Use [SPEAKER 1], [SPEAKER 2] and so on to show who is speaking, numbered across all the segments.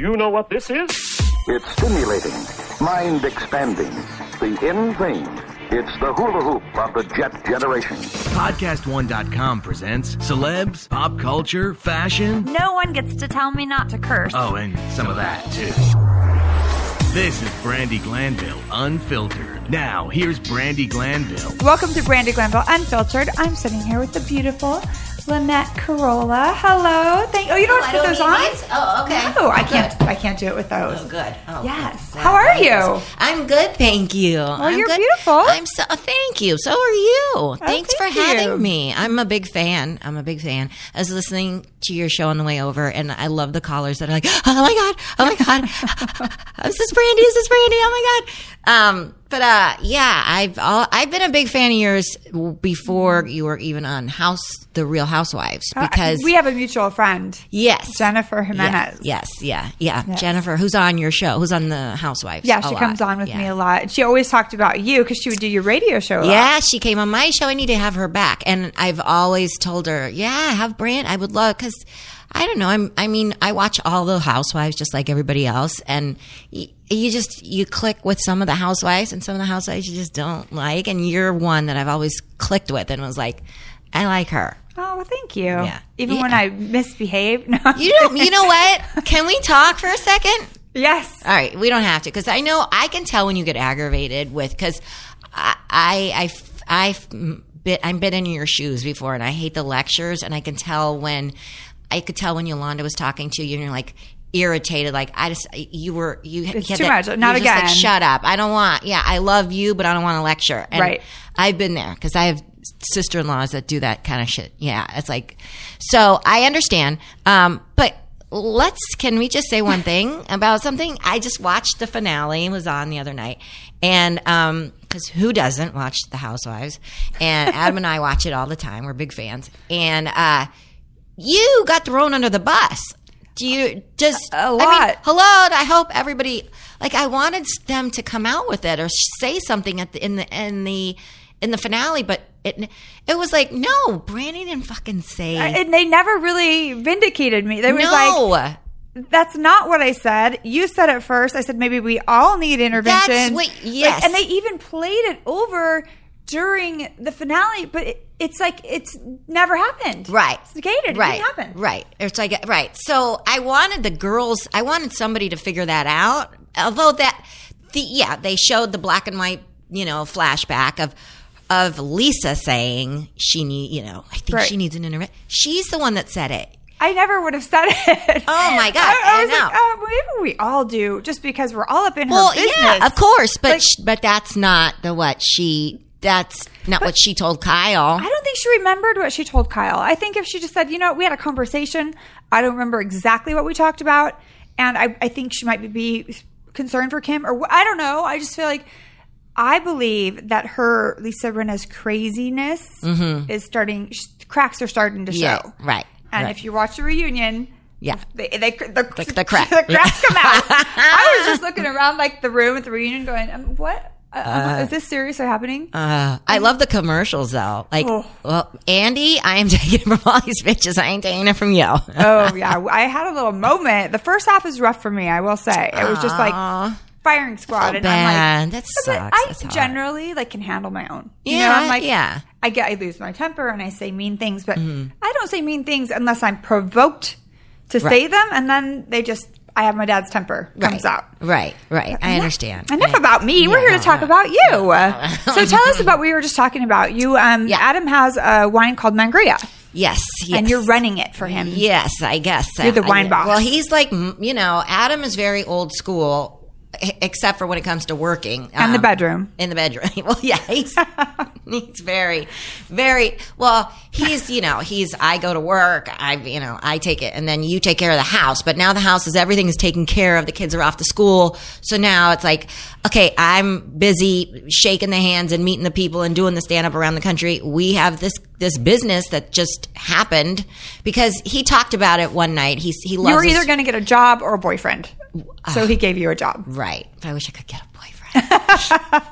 [SPEAKER 1] you know what this is?
[SPEAKER 2] It's stimulating, mind expanding, the in thing. It's the hula hoop of the jet generation.
[SPEAKER 3] Podcast1.com presents celebs, pop culture, fashion.
[SPEAKER 4] No one gets to tell me not to curse.
[SPEAKER 3] Oh, and some of that, too. This is Brandi Glanville Unfiltered. Now, here's Brandi Glanville.
[SPEAKER 5] Welcome to Brandi Glanville Unfiltered. I'm sitting here with the beautiful Lynette Carolla. Hello. Thank. Oh, you don't
[SPEAKER 6] I
[SPEAKER 5] have to put those on.
[SPEAKER 6] these? Oh, okay.
[SPEAKER 5] No, I
[SPEAKER 6] Good.
[SPEAKER 5] I can't do it with those.
[SPEAKER 6] Oh, good. Oh,
[SPEAKER 5] Yes.
[SPEAKER 6] good.
[SPEAKER 5] How are you?
[SPEAKER 6] I'm good, thank you. Well,
[SPEAKER 5] you're beautiful.
[SPEAKER 6] I'm so. Thank you. So are you. Thanks for
[SPEAKER 5] you.
[SPEAKER 6] having me. I'm a big fan. I'm a big fan. I was listening to your show on the way over, and I love the callers that are like, "Oh my god, oh my god, is this Brandi? Is this Brandi? Oh my god." Um, but uh, yeah, I've all, I've been a big fan of yours before you were even on House, the Real Housewives,
[SPEAKER 5] Uh,
[SPEAKER 6] because
[SPEAKER 5] we have a mutual friend,
[SPEAKER 6] yes,
[SPEAKER 5] Jennifer
[SPEAKER 6] Yeah,
[SPEAKER 5] Jimenez.
[SPEAKER 6] Yes, yeah, yeah.
[SPEAKER 5] Yes.
[SPEAKER 6] Jennifer, who's on your show, who's on the Housewives.
[SPEAKER 5] Yeah, she
[SPEAKER 6] lot.
[SPEAKER 5] comes on with
[SPEAKER 6] Yeah.
[SPEAKER 5] me a lot. And She always talked about you because she would do your radio show. A lot.
[SPEAKER 6] Yeah, she came on my show. I need to have her back, and I've always told her, yeah, have Brand. I would love because I don't know. I'm. I mean, I watch all the Housewives just like everybody else, and y- you just you click with some of the Housewives, and some of the Housewives you just don't like, and you're one that I've always clicked with, and was like, I like her.
[SPEAKER 5] Oh, well, thank you.
[SPEAKER 6] Yeah.
[SPEAKER 5] Even
[SPEAKER 6] Yeah.
[SPEAKER 5] when I misbehave. No.
[SPEAKER 6] You don't. You know what? Can we talk for a second?
[SPEAKER 5] yes.
[SPEAKER 6] All right, we don't have to because I know I can tell when you get aggravated with because I I I I've bit I'm been in your shoes before and I hate the lectures and I can tell when I could tell when Yolanda was talking to you and you're like irritated like I just you were you
[SPEAKER 5] it's too
[SPEAKER 6] that,
[SPEAKER 5] much. Not
[SPEAKER 6] just like,
[SPEAKER 5] again.
[SPEAKER 6] shut up I don't want yeah I love you but I don't want to lecture and
[SPEAKER 5] Right.
[SPEAKER 6] I've been there because I have sister-in-laws that do that kind of shit. Yeah it's like so I understand. Um but let's can we just say one thing about something? I just watched the finale it was on the other night and um because who doesn't watch the housewives? And adam and i watch it all the time we're big fans. And uh you got thrown under the bus. Do you just
[SPEAKER 5] A
[SPEAKER 6] I mean,
[SPEAKER 5] lot.
[SPEAKER 6] hello i hope everybody like i wanted them to come out with it or say something at the in the in the in the finale but it it was like no brandi didn't fucking say
[SPEAKER 5] I- and they never really vindicated me. They was
[SPEAKER 6] no
[SPEAKER 5] like, That's not what I said. You said it first. I said maybe we all need intervention.
[SPEAKER 6] That's what-
[SPEAKER 5] Like,
[SPEAKER 6] yes.
[SPEAKER 5] and they even played it over during the finale, but it, it's like it's never happened.
[SPEAKER 6] Right.
[SPEAKER 5] It's negated. It
[SPEAKER 6] right.
[SPEAKER 5] didn't happen.
[SPEAKER 6] Right. It's like right. So I wanted the girls. I wanted somebody to figure that out. Although that, the yeah, they showed the black and white, you know, flashback of of Lisa saying she need, you know, I think
[SPEAKER 5] Right.
[SPEAKER 6] she needs an intervention. She's the one that said it.
[SPEAKER 5] I never would have said it.
[SPEAKER 6] Oh, my God.
[SPEAKER 5] I, I
[SPEAKER 6] I
[SPEAKER 5] was like,
[SPEAKER 6] know.
[SPEAKER 5] oh, maybe we all do, just because we're all up in
[SPEAKER 6] Well,
[SPEAKER 5] her business.
[SPEAKER 6] yeah, of course, but
[SPEAKER 5] Like-
[SPEAKER 6] sh- but that's not the what she. That's not what she told Kyle.
[SPEAKER 5] I don't think she remembered what she told Kyle. I think if she just said, you know, we had a conversation, I don't remember exactly what we talked about, and I, I think she might be concerned for Kim, or I don't know. I just feel like I believe that her Lisa Rinna's craziness is starting. Cracks are starting to show.
[SPEAKER 6] Mm-hmm. Yeah, right,
[SPEAKER 5] And
[SPEAKER 6] right.
[SPEAKER 5] if you watch the reunion.
[SPEAKER 6] Yeah.
[SPEAKER 5] they, they, the, the,
[SPEAKER 6] the crack.
[SPEAKER 5] the cracks come out. I was just looking around like the room at the reunion, going, um, "What uh, is this seriously happening?"
[SPEAKER 6] Uh, I love the commercials though. Like,
[SPEAKER 5] Oh.
[SPEAKER 6] well, Andy, I am taking it from all these bitches. I ain't taking it from you.
[SPEAKER 5] oh yeah, I had a little moment. The first half is rough for me. I will say it was just like firing squad, and
[SPEAKER 6] bad.
[SPEAKER 5] I'm like,
[SPEAKER 6] That
[SPEAKER 5] but
[SPEAKER 6] sucks.
[SPEAKER 5] I
[SPEAKER 6] That's hard.
[SPEAKER 5] generally like can handle my own. You
[SPEAKER 6] Yeah,
[SPEAKER 5] know, I'm like,
[SPEAKER 6] yeah.
[SPEAKER 5] I get, I lose my temper and I say mean things, but
[SPEAKER 6] Mm-hmm.
[SPEAKER 5] I don't say mean things unless I'm provoked to say them, and then they just, I have my dad's temper comes
[SPEAKER 6] right.
[SPEAKER 5] out.
[SPEAKER 6] Right, right. I understand.
[SPEAKER 5] Enough
[SPEAKER 6] I-
[SPEAKER 5] about me. We're
[SPEAKER 6] Yeah,
[SPEAKER 5] here to talk
[SPEAKER 6] no.
[SPEAKER 5] about you. So tell us about what we were just talking about. You, um,
[SPEAKER 6] Yeah.
[SPEAKER 5] Adam has a wine called Mangria,
[SPEAKER 6] Yes, yes.
[SPEAKER 5] and you're running it for him.
[SPEAKER 6] Yes, I guess.
[SPEAKER 5] You're the
[SPEAKER 6] I-
[SPEAKER 5] wine boss.
[SPEAKER 6] Well, he's like, you know, Adam is very old school, except for when it comes to working.
[SPEAKER 5] And the
[SPEAKER 6] Um,
[SPEAKER 5] bedroom.
[SPEAKER 6] In the bedroom. Well, yeah, he's, he's very, very, well, he's, you know, he's, I go to work, I, you know, I take it, and then you take care of the house. But now the house is, everything is taken care of. The kids are off to school. So now it's like, okay, I'm busy shaking the hands and meeting the people and doing the stand up around the country. We have this, this business that just happened because he talked about it one night. He's, he loves
[SPEAKER 5] You were
[SPEAKER 6] his-
[SPEAKER 5] either going to get a job or a boyfriend. Uh, so he gave you a job.
[SPEAKER 6] Right. I wish I could get a boyfriend.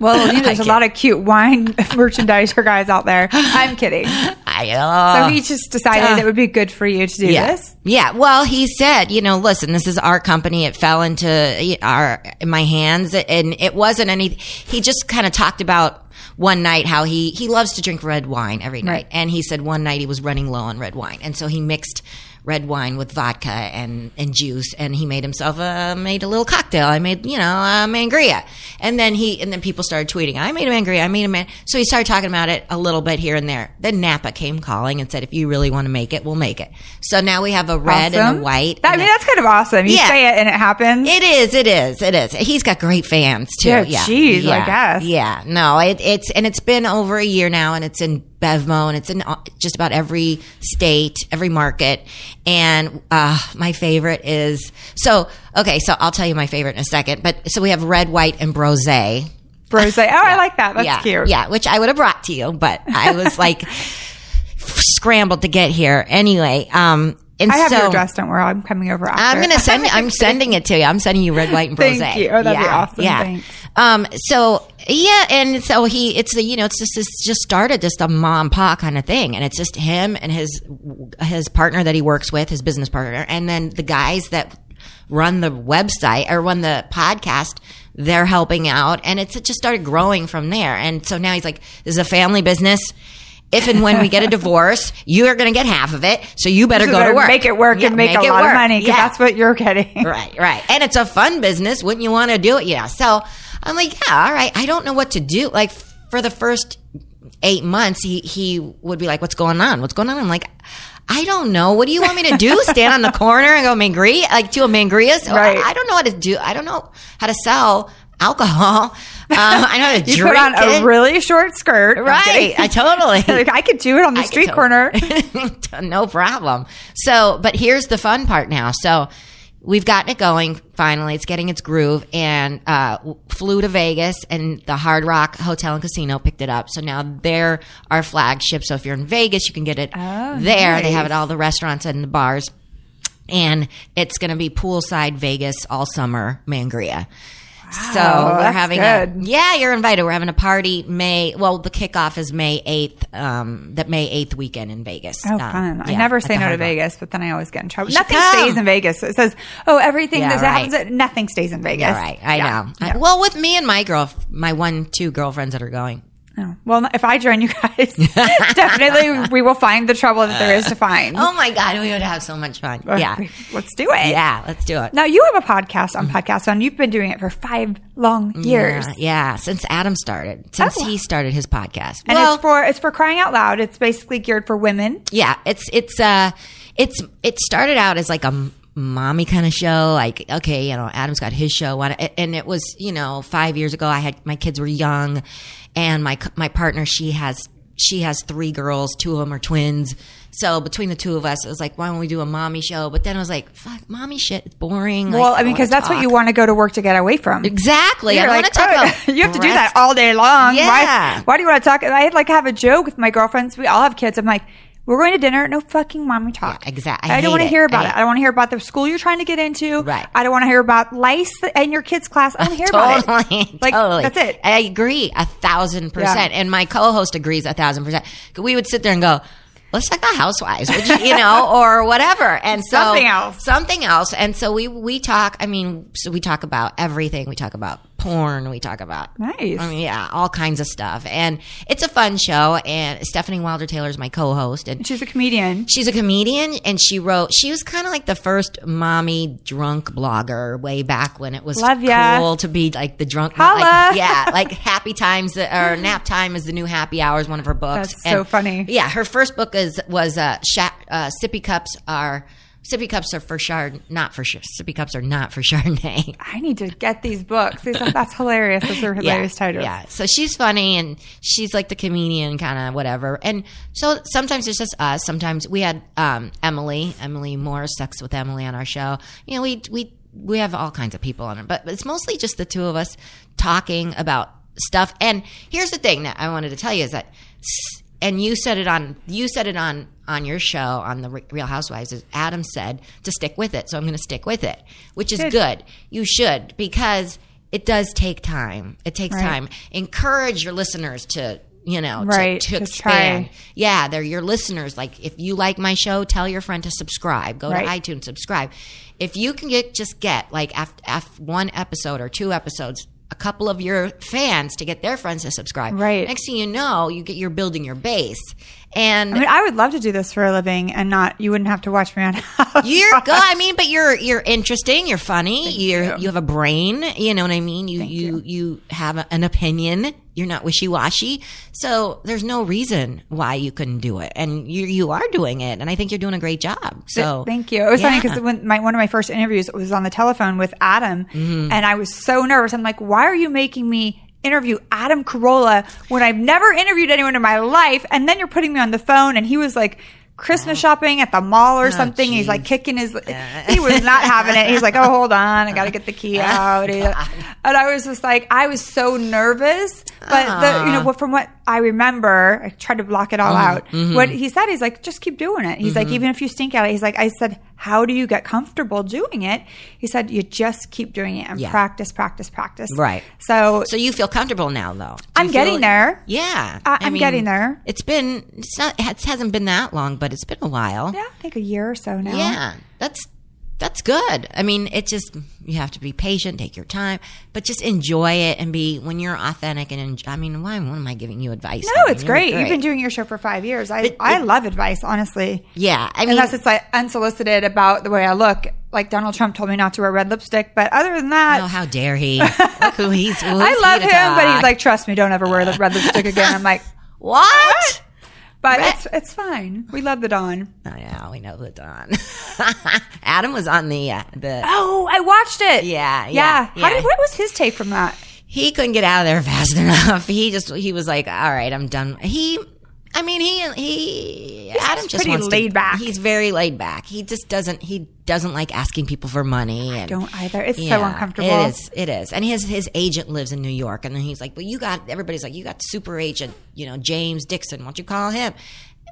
[SPEAKER 5] Well, you know, there's a lot of cute wine merchandiser guys out there. I'm kidding.
[SPEAKER 6] I uh,
[SPEAKER 5] So he just decided uh, it would be good for you to do
[SPEAKER 6] yeah.
[SPEAKER 5] this.
[SPEAKER 6] Yeah. Well, he said, you know, listen, this is our company. It fell into uh, our in my hands, and it wasn't any. He just kind of talked about one night how he he loves to drink red wine every night,
[SPEAKER 5] Right.
[SPEAKER 6] and he said one night he was running low on red wine, and so he mixed red wine with vodka and and juice, and he made himself a made a little cocktail. I made you know a mangria, and then he and then people started tweeting, I made a mangria, I made a man. So he started talking about it a little bit here and there. Then Napa came calling and said, if you really want to make it, we'll make it. So now we have a red and a white.
[SPEAKER 5] That- I mean, that's kind of awesome. You
[SPEAKER 6] Yeah.
[SPEAKER 5] say it and it happens.
[SPEAKER 6] it is. It is. It is. He's got great fans too.
[SPEAKER 5] Yeah,
[SPEAKER 6] Yeah.
[SPEAKER 5] geez, I guess.
[SPEAKER 6] Yeah. No. It, it's and it's been over a year now, and it's in Bevmo, and it's in uh, just about every state, every market. And uh, my favorite is so. Okay, so I'll tell you my favorite in a second. But so we have red, white, and brose.
[SPEAKER 5] Bros say, oh, I like that. That's
[SPEAKER 6] yeah,
[SPEAKER 5] cute.
[SPEAKER 6] Yeah, which I would have brought to you, but I was like scrambled to get here anyway. Um, and
[SPEAKER 5] I have
[SPEAKER 6] so
[SPEAKER 5] your address. Don't worry. I'm coming over after.
[SPEAKER 6] I'm gonna send. I'm sending it to you. I'm sending you red, white, and rose.
[SPEAKER 5] Thank you. Oh, that'd be
[SPEAKER 6] yeah,
[SPEAKER 5] awesome.
[SPEAKER 6] Yeah.
[SPEAKER 5] Thanks.
[SPEAKER 6] Um. So yeah, and so he. It's the you know it's just it's just started just a mom pa kind of thing, and it's just him and his his partner that he works with, his business partner, and then the guys that run the website or run the podcast. They're helping out, and it's it just started growing from there. And so now he's like, "This is a family business." If and when we get a divorce, you are going to get half of it. So you better
[SPEAKER 5] So
[SPEAKER 6] go to work.
[SPEAKER 5] Make it work
[SPEAKER 6] Yeah,
[SPEAKER 5] and make, a
[SPEAKER 6] it
[SPEAKER 5] lot of money because
[SPEAKER 6] Yeah.
[SPEAKER 5] that's what you're getting.
[SPEAKER 6] Right, right. And it's a fun business. Wouldn't you want to do it? Yeah. So I'm like, yeah, all right. I don't know what to do. Like for the first eight months, he, he would be like, what's going on? What's going on? I'm like, I don't know. What do you want me to do? Stand on the corner and go mangria, like do a mangria? So
[SPEAKER 5] Right.
[SPEAKER 6] I, I don't know how to do. I don't know how to sell alcohol. Uh, I know how to
[SPEAKER 5] You
[SPEAKER 6] drink
[SPEAKER 5] put on
[SPEAKER 6] it.
[SPEAKER 5] a really short skirt.
[SPEAKER 6] Right. I totally.
[SPEAKER 5] like I could do it on the
[SPEAKER 6] I
[SPEAKER 5] street corner.
[SPEAKER 6] no problem. So, but here's the fun part now. So, we've gotten it going finally. It's getting its groove, and uh, flew to Vegas, and the Hard Rock Hotel and Casino picked it up. So now they're our flagship. So if you're in Vegas, you can get it
[SPEAKER 5] Oh,
[SPEAKER 6] there. They have it all the restaurants and the bars. And it's going to be poolside Vegas all summer mangria. So we're
[SPEAKER 5] that's
[SPEAKER 6] having
[SPEAKER 5] good.
[SPEAKER 6] a yeah, you're invited. We're having a party May. Well, the kickoff is May eighth. Um, that May eighth weekend in Vegas.
[SPEAKER 5] Oh,
[SPEAKER 6] Um,
[SPEAKER 5] fun. I never say no to Vegas, but then I always get in trouble.
[SPEAKER 6] You
[SPEAKER 5] Nothing stays in Vegas. It says, oh, everything
[SPEAKER 6] Yeah,
[SPEAKER 5] that
[SPEAKER 6] right.
[SPEAKER 5] happens, at, nothing stays in Vegas.
[SPEAKER 6] Yeah, right. I
[SPEAKER 5] Yeah.
[SPEAKER 6] know. I- well, with me and my girl, my one, two girlfriends that are going.
[SPEAKER 5] Oh. Well, if I join you guys, definitely we will find the trouble that there is to find.
[SPEAKER 6] Oh my god, we would have so much fun. Yeah,
[SPEAKER 5] Let's do it.
[SPEAKER 6] yeah. Let's do it.
[SPEAKER 5] Now you have a podcast on Podcast One. You've been doing it for five long years.
[SPEAKER 6] Yeah, yeah. Since Adam started, since
[SPEAKER 5] Oh.
[SPEAKER 6] he started his podcast,
[SPEAKER 5] And
[SPEAKER 6] well,
[SPEAKER 5] it's for it's for crying out loud. It's basically geared for women.
[SPEAKER 6] yeah, it's it's uh, it's it started out as like a m- mommy kind of show. Like, okay, you know, Adam's got his show, and it was you know five years ago. I had my kids were young, and my my partner she has she has three girls, two of them are twins. So between the two of us, it was like, why don't we do a mommy show? But then I was like, fuck, mommy shit, it's boring. Like,
[SPEAKER 5] Well, I mean, because that's what you want to go to work to get away from.
[SPEAKER 6] Exactly.
[SPEAKER 5] You're
[SPEAKER 6] I want to talk
[SPEAKER 5] "Oh,
[SPEAKER 6] about.
[SPEAKER 5] you have to do that all day long.
[SPEAKER 6] Yeah.
[SPEAKER 5] Why, why do you want to talk? I had like have a joke with my girlfriends. We all have kids. I'm like, we're going to dinner. No fucking mommy talk.
[SPEAKER 6] Yeah, exact-
[SPEAKER 5] I,
[SPEAKER 6] I
[SPEAKER 5] don't want to hear about
[SPEAKER 6] I
[SPEAKER 5] it. I don't want to hear about the school you're trying to get into.
[SPEAKER 6] Right.
[SPEAKER 5] I don't want to hear about lice in your kids' class. I don't hear about it.
[SPEAKER 6] Totally,
[SPEAKER 5] Like
[SPEAKER 6] totally.
[SPEAKER 5] that's it.
[SPEAKER 6] I agree a thousand percent,
[SPEAKER 5] Yeah.
[SPEAKER 6] and my co-host agrees a thousand percent. We would sit there and go, "Let's talk about housewives," you, you know, or whatever, and so
[SPEAKER 5] Something else.
[SPEAKER 6] something else. And so we we talk. I mean, so we talk about everything. We talk about porn. We talk about
[SPEAKER 5] Nice.
[SPEAKER 6] I mean, yeah, all kinds of stuff, and it's a fun show. And Stefanie Wilder-Taylor is my co-host, and
[SPEAKER 5] She's a comedian.
[SPEAKER 6] She's a comedian and she wrote, she was kind of like the first mommy drunk blogger way back when it was
[SPEAKER 5] Love ya.
[SPEAKER 6] cool to be like the drunk.
[SPEAKER 5] Holla.
[SPEAKER 6] Like, yeah, like happy times or nap time is the new happy hour is one of her books.
[SPEAKER 5] That's so funny.
[SPEAKER 6] Yeah. Her first book is, was, uh, sha- uh, sippy cups are, sippy cups are for Chard, not for, sippy cups are not for Chardonnay.
[SPEAKER 5] I need to get these books. These- That's hilarious. Those are hilarious titles.
[SPEAKER 6] Yeah. So she's funny and she's like the comedian kind of whatever. And so sometimes it's just us. Sometimes we had um, Emily, Emily Morse, Sex with Emily on our show. You know, we we we have all kinds of people on it, but it's mostly just the two of us talking about stuff. And here's the thing that I wanted to tell you is that s- and you said it on you said it on on your show on the Real Housewives is Adam said to stick with it. So I'm going to stick with it, which is
[SPEAKER 5] Good.
[SPEAKER 6] good. You should because it does take time. It takes
[SPEAKER 5] Right.
[SPEAKER 6] time. Encourage your listeners to, you know, to-
[SPEAKER 5] Right,
[SPEAKER 6] to,
[SPEAKER 5] to
[SPEAKER 6] expand.
[SPEAKER 5] try.
[SPEAKER 6] Yeah, they're your listeners. Like if you like my show, tell your friend to subscribe. Go
[SPEAKER 5] Right.
[SPEAKER 6] to iTunes, subscribe. If you can get just get like after, after one episode or two episodes, a couple of your fans to get their friends to subscribe.
[SPEAKER 5] Right.
[SPEAKER 6] Next thing you know, you get you're building your base. And
[SPEAKER 5] I mean, I would love to do this for a living and not, you wouldn't have to watch me on House.
[SPEAKER 6] You're good. I mean, but you're you're interesting. You're funny. you're you. have a brain. You know what I mean. You you, you have a- an opinion. You're not wishy washy. So there's no reason why you couldn't do it, and you you are doing it. And I think you're doing a great job. So
[SPEAKER 5] Thank you. It was funny because when my one of my first interviews was on the telephone with Adam,
[SPEAKER 6] Mm-hmm.
[SPEAKER 5] and I was so nervous. I'm like, why are you making me interview Adam Carolla when I've never interviewed anyone in my life? And then you're putting me on the phone, and he was like. Christmas shopping at the mall or something. He's like
[SPEAKER 6] Oh,
[SPEAKER 5] kicking his. He was not having it. He's like, "Oh, hold on, I got to get the key out." And I was just like, I was so nervous. But the, you know, from what I remember, I tried to block it all
[SPEAKER 6] Mm-hmm.
[SPEAKER 5] out. Mm-hmm. What he said, he's like, just keep doing it. He's like, mm-hmm. even if you stink at it, he's like, I said, how do you get comfortable doing it? He said, you just keep doing it and
[SPEAKER 6] Yeah.
[SPEAKER 5] practice, practice, practice.
[SPEAKER 6] Right.
[SPEAKER 5] So,
[SPEAKER 6] so you feel comfortable now, though. Do
[SPEAKER 5] I'm getting there.
[SPEAKER 6] Yeah, uh,
[SPEAKER 5] I- I'm getting there.
[SPEAKER 6] It's been it's not it hasn't been that long, but it's been a while.
[SPEAKER 5] yeah, I think a year or so now.
[SPEAKER 6] Yeah, that's that's good. I mean, it just you have to be patient, take your time, but just enjoy it and be when you're authentic and enjoy, I mean, why what am I giving you advice?
[SPEAKER 5] No,
[SPEAKER 6] I mean,
[SPEAKER 5] it's
[SPEAKER 6] you're
[SPEAKER 5] great. You've been doing your show for five years. I,
[SPEAKER 6] But
[SPEAKER 5] I
[SPEAKER 6] it-
[SPEAKER 5] love advice, honestly.
[SPEAKER 6] Yeah, I mean,
[SPEAKER 5] Unless it's like unsolicited about the way I look. Like Donald Trump told me not to wear red lipstick. But other than that,
[SPEAKER 6] oh, how dare he? Who he's. who
[SPEAKER 5] I love him, but he's like, trust me, don't ever wear the red lipstick again. I'm like,
[SPEAKER 6] what?
[SPEAKER 5] But it's it's fine. We love the Don.
[SPEAKER 6] Oh, yeah, we know the Don. Adam was on the uh, the.
[SPEAKER 5] Oh, I watched it.
[SPEAKER 6] Yeah,
[SPEAKER 5] yeah.
[SPEAKER 6] yeah,
[SPEAKER 5] How
[SPEAKER 6] yeah.
[SPEAKER 5] did, what was his take from that?
[SPEAKER 6] he couldn't get out of there fast enough. He just he was like, "All right, I'm done." He, I mean, he he Adam just
[SPEAKER 5] pretty
[SPEAKER 6] wants to-
[SPEAKER 5] laid back.
[SPEAKER 6] He's very laid back. He just doesn't he doesn't like asking people for money. And, I
[SPEAKER 5] Don't either. It's so uncomfortable.
[SPEAKER 6] It is. It is. And his his agent lives in New York, and then he's like, "Well, you got everybody's like, you got super agent, you know, James Dixon. Why don't you call him?"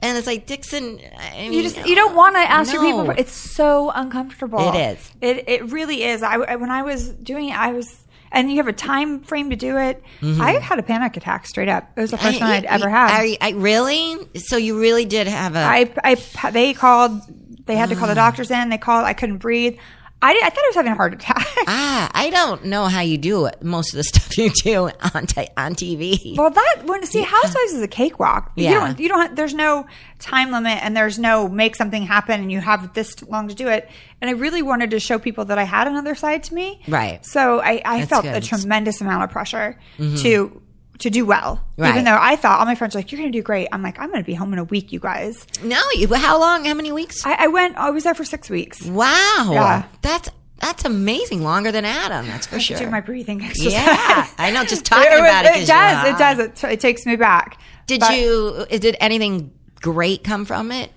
[SPEAKER 6] And it's like Dixon. I mean,
[SPEAKER 5] You just you don't want to ask your people. For, it's so uncomfortable.
[SPEAKER 6] It is.
[SPEAKER 5] It it really is. I I- when I was doing it, I was. And you have a time frame to do it. I had a panic attack straight up. It was the first
[SPEAKER 6] Mm-hmm. I-
[SPEAKER 5] one I'd ever had.
[SPEAKER 6] You- I, really? So you really did have a.
[SPEAKER 5] I, I, they called, they had to call the doctors in. They called, I couldn't breathe. I, I thought I was having a heart attack.
[SPEAKER 6] Ah, I don't know how you do it. Most of the stuff you do on t- on TV.
[SPEAKER 5] well, that, when, see, Housewives is a cakewalk. You
[SPEAKER 6] Yeah.
[SPEAKER 5] don't, you don't, there's no time limit and there's no make something happen and you have this long to do it. And I really wanted to show people that I had another side to me.
[SPEAKER 6] Right.
[SPEAKER 5] So I, I felt
[SPEAKER 6] good.
[SPEAKER 5] a tremendous amount of pressure to, to do well.
[SPEAKER 6] Right.
[SPEAKER 5] Even though I thought all my friends were like, you're going to do great. I'm like, I'm going to be home in a week, you guys.
[SPEAKER 6] No, you. How long? How many weeks?
[SPEAKER 5] I, I went, I was there for six weeks.
[SPEAKER 6] wow.
[SPEAKER 5] Yeah.
[SPEAKER 6] That's that's amazing. Longer than Adam. That's for sure.
[SPEAKER 5] Do my breathing exercise.
[SPEAKER 6] yeah, I know. Just talking
[SPEAKER 5] It,
[SPEAKER 6] about it.
[SPEAKER 5] it, does. It does. It, it takes me back.
[SPEAKER 6] Did
[SPEAKER 5] But,
[SPEAKER 6] you? Did anything great come from it?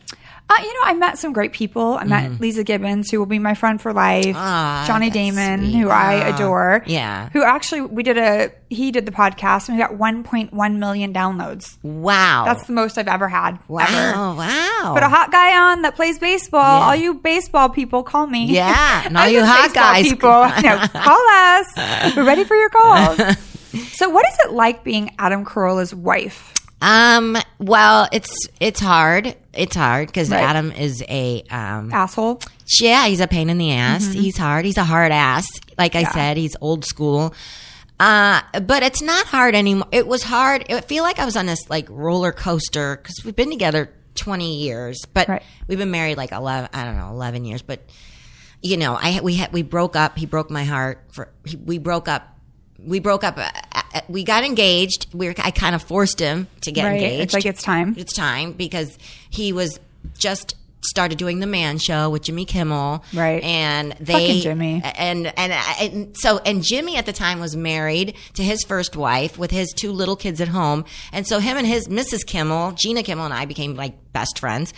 [SPEAKER 5] Uh, you know, I met some great people. I met Leeza Gibbons, who will be my friend for life.
[SPEAKER 6] Ah,
[SPEAKER 5] Johnny Damon,
[SPEAKER 6] sweet.
[SPEAKER 5] who I adore.
[SPEAKER 6] yeah.
[SPEAKER 5] Who actually we did a he did the podcast and we got 1.1 million downloads.
[SPEAKER 6] Wow.
[SPEAKER 5] That's the most I've ever had.
[SPEAKER 6] wow.
[SPEAKER 5] Ever.
[SPEAKER 6] Wow.
[SPEAKER 5] Put a hot guy on that plays baseball.
[SPEAKER 6] Yeah.
[SPEAKER 5] All you baseball people, call me.
[SPEAKER 6] Yeah, and all you hot guys.
[SPEAKER 5] people, no, call us. We're ready for your calls. so, what is it like being Adam Carolla's wife?
[SPEAKER 6] Um. Well, it's it's hard. It's hard because
[SPEAKER 5] Right.
[SPEAKER 6] Adam is a um.
[SPEAKER 5] Asshole.
[SPEAKER 6] Yeah, he's a pain in the ass. He's hard. He's a hard ass. Like I
[SPEAKER 5] Mm-hmm. Yeah.
[SPEAKER 6] said, he's old school. Uh, but it's not hard anymore. It was hard. I feel like I was on this like roller coaster because we've been together 20 years, but
[SPEAKER 5] Right.
[SPEAKER 6] we've been married like 11, I don't know, 11 years. But, you know, I, we had, we broke up. He broke my heart for, he, we broke up. We broke up. uh, uh, We got engaged. We were, I kind of forced him to get
[SPEAKER 5] Right.
[SPEAKER 6] engaged
[SPEAKER 5] It's like it's time.
[SPEAKER 6] it's time because he was just started doing the man show with Jimmy Kimmel.
[SPEAKER 5] Right.
[SPEAKER 6] And they
[SPEAKER 5] Fucking Jimmy.
[SPEAKER 6] And, and and so and Jimmy at the time was married to his first wife with his two little kids at home. And so him and his Mrs. Kimmel, Gina Kimmel and I became like best friends.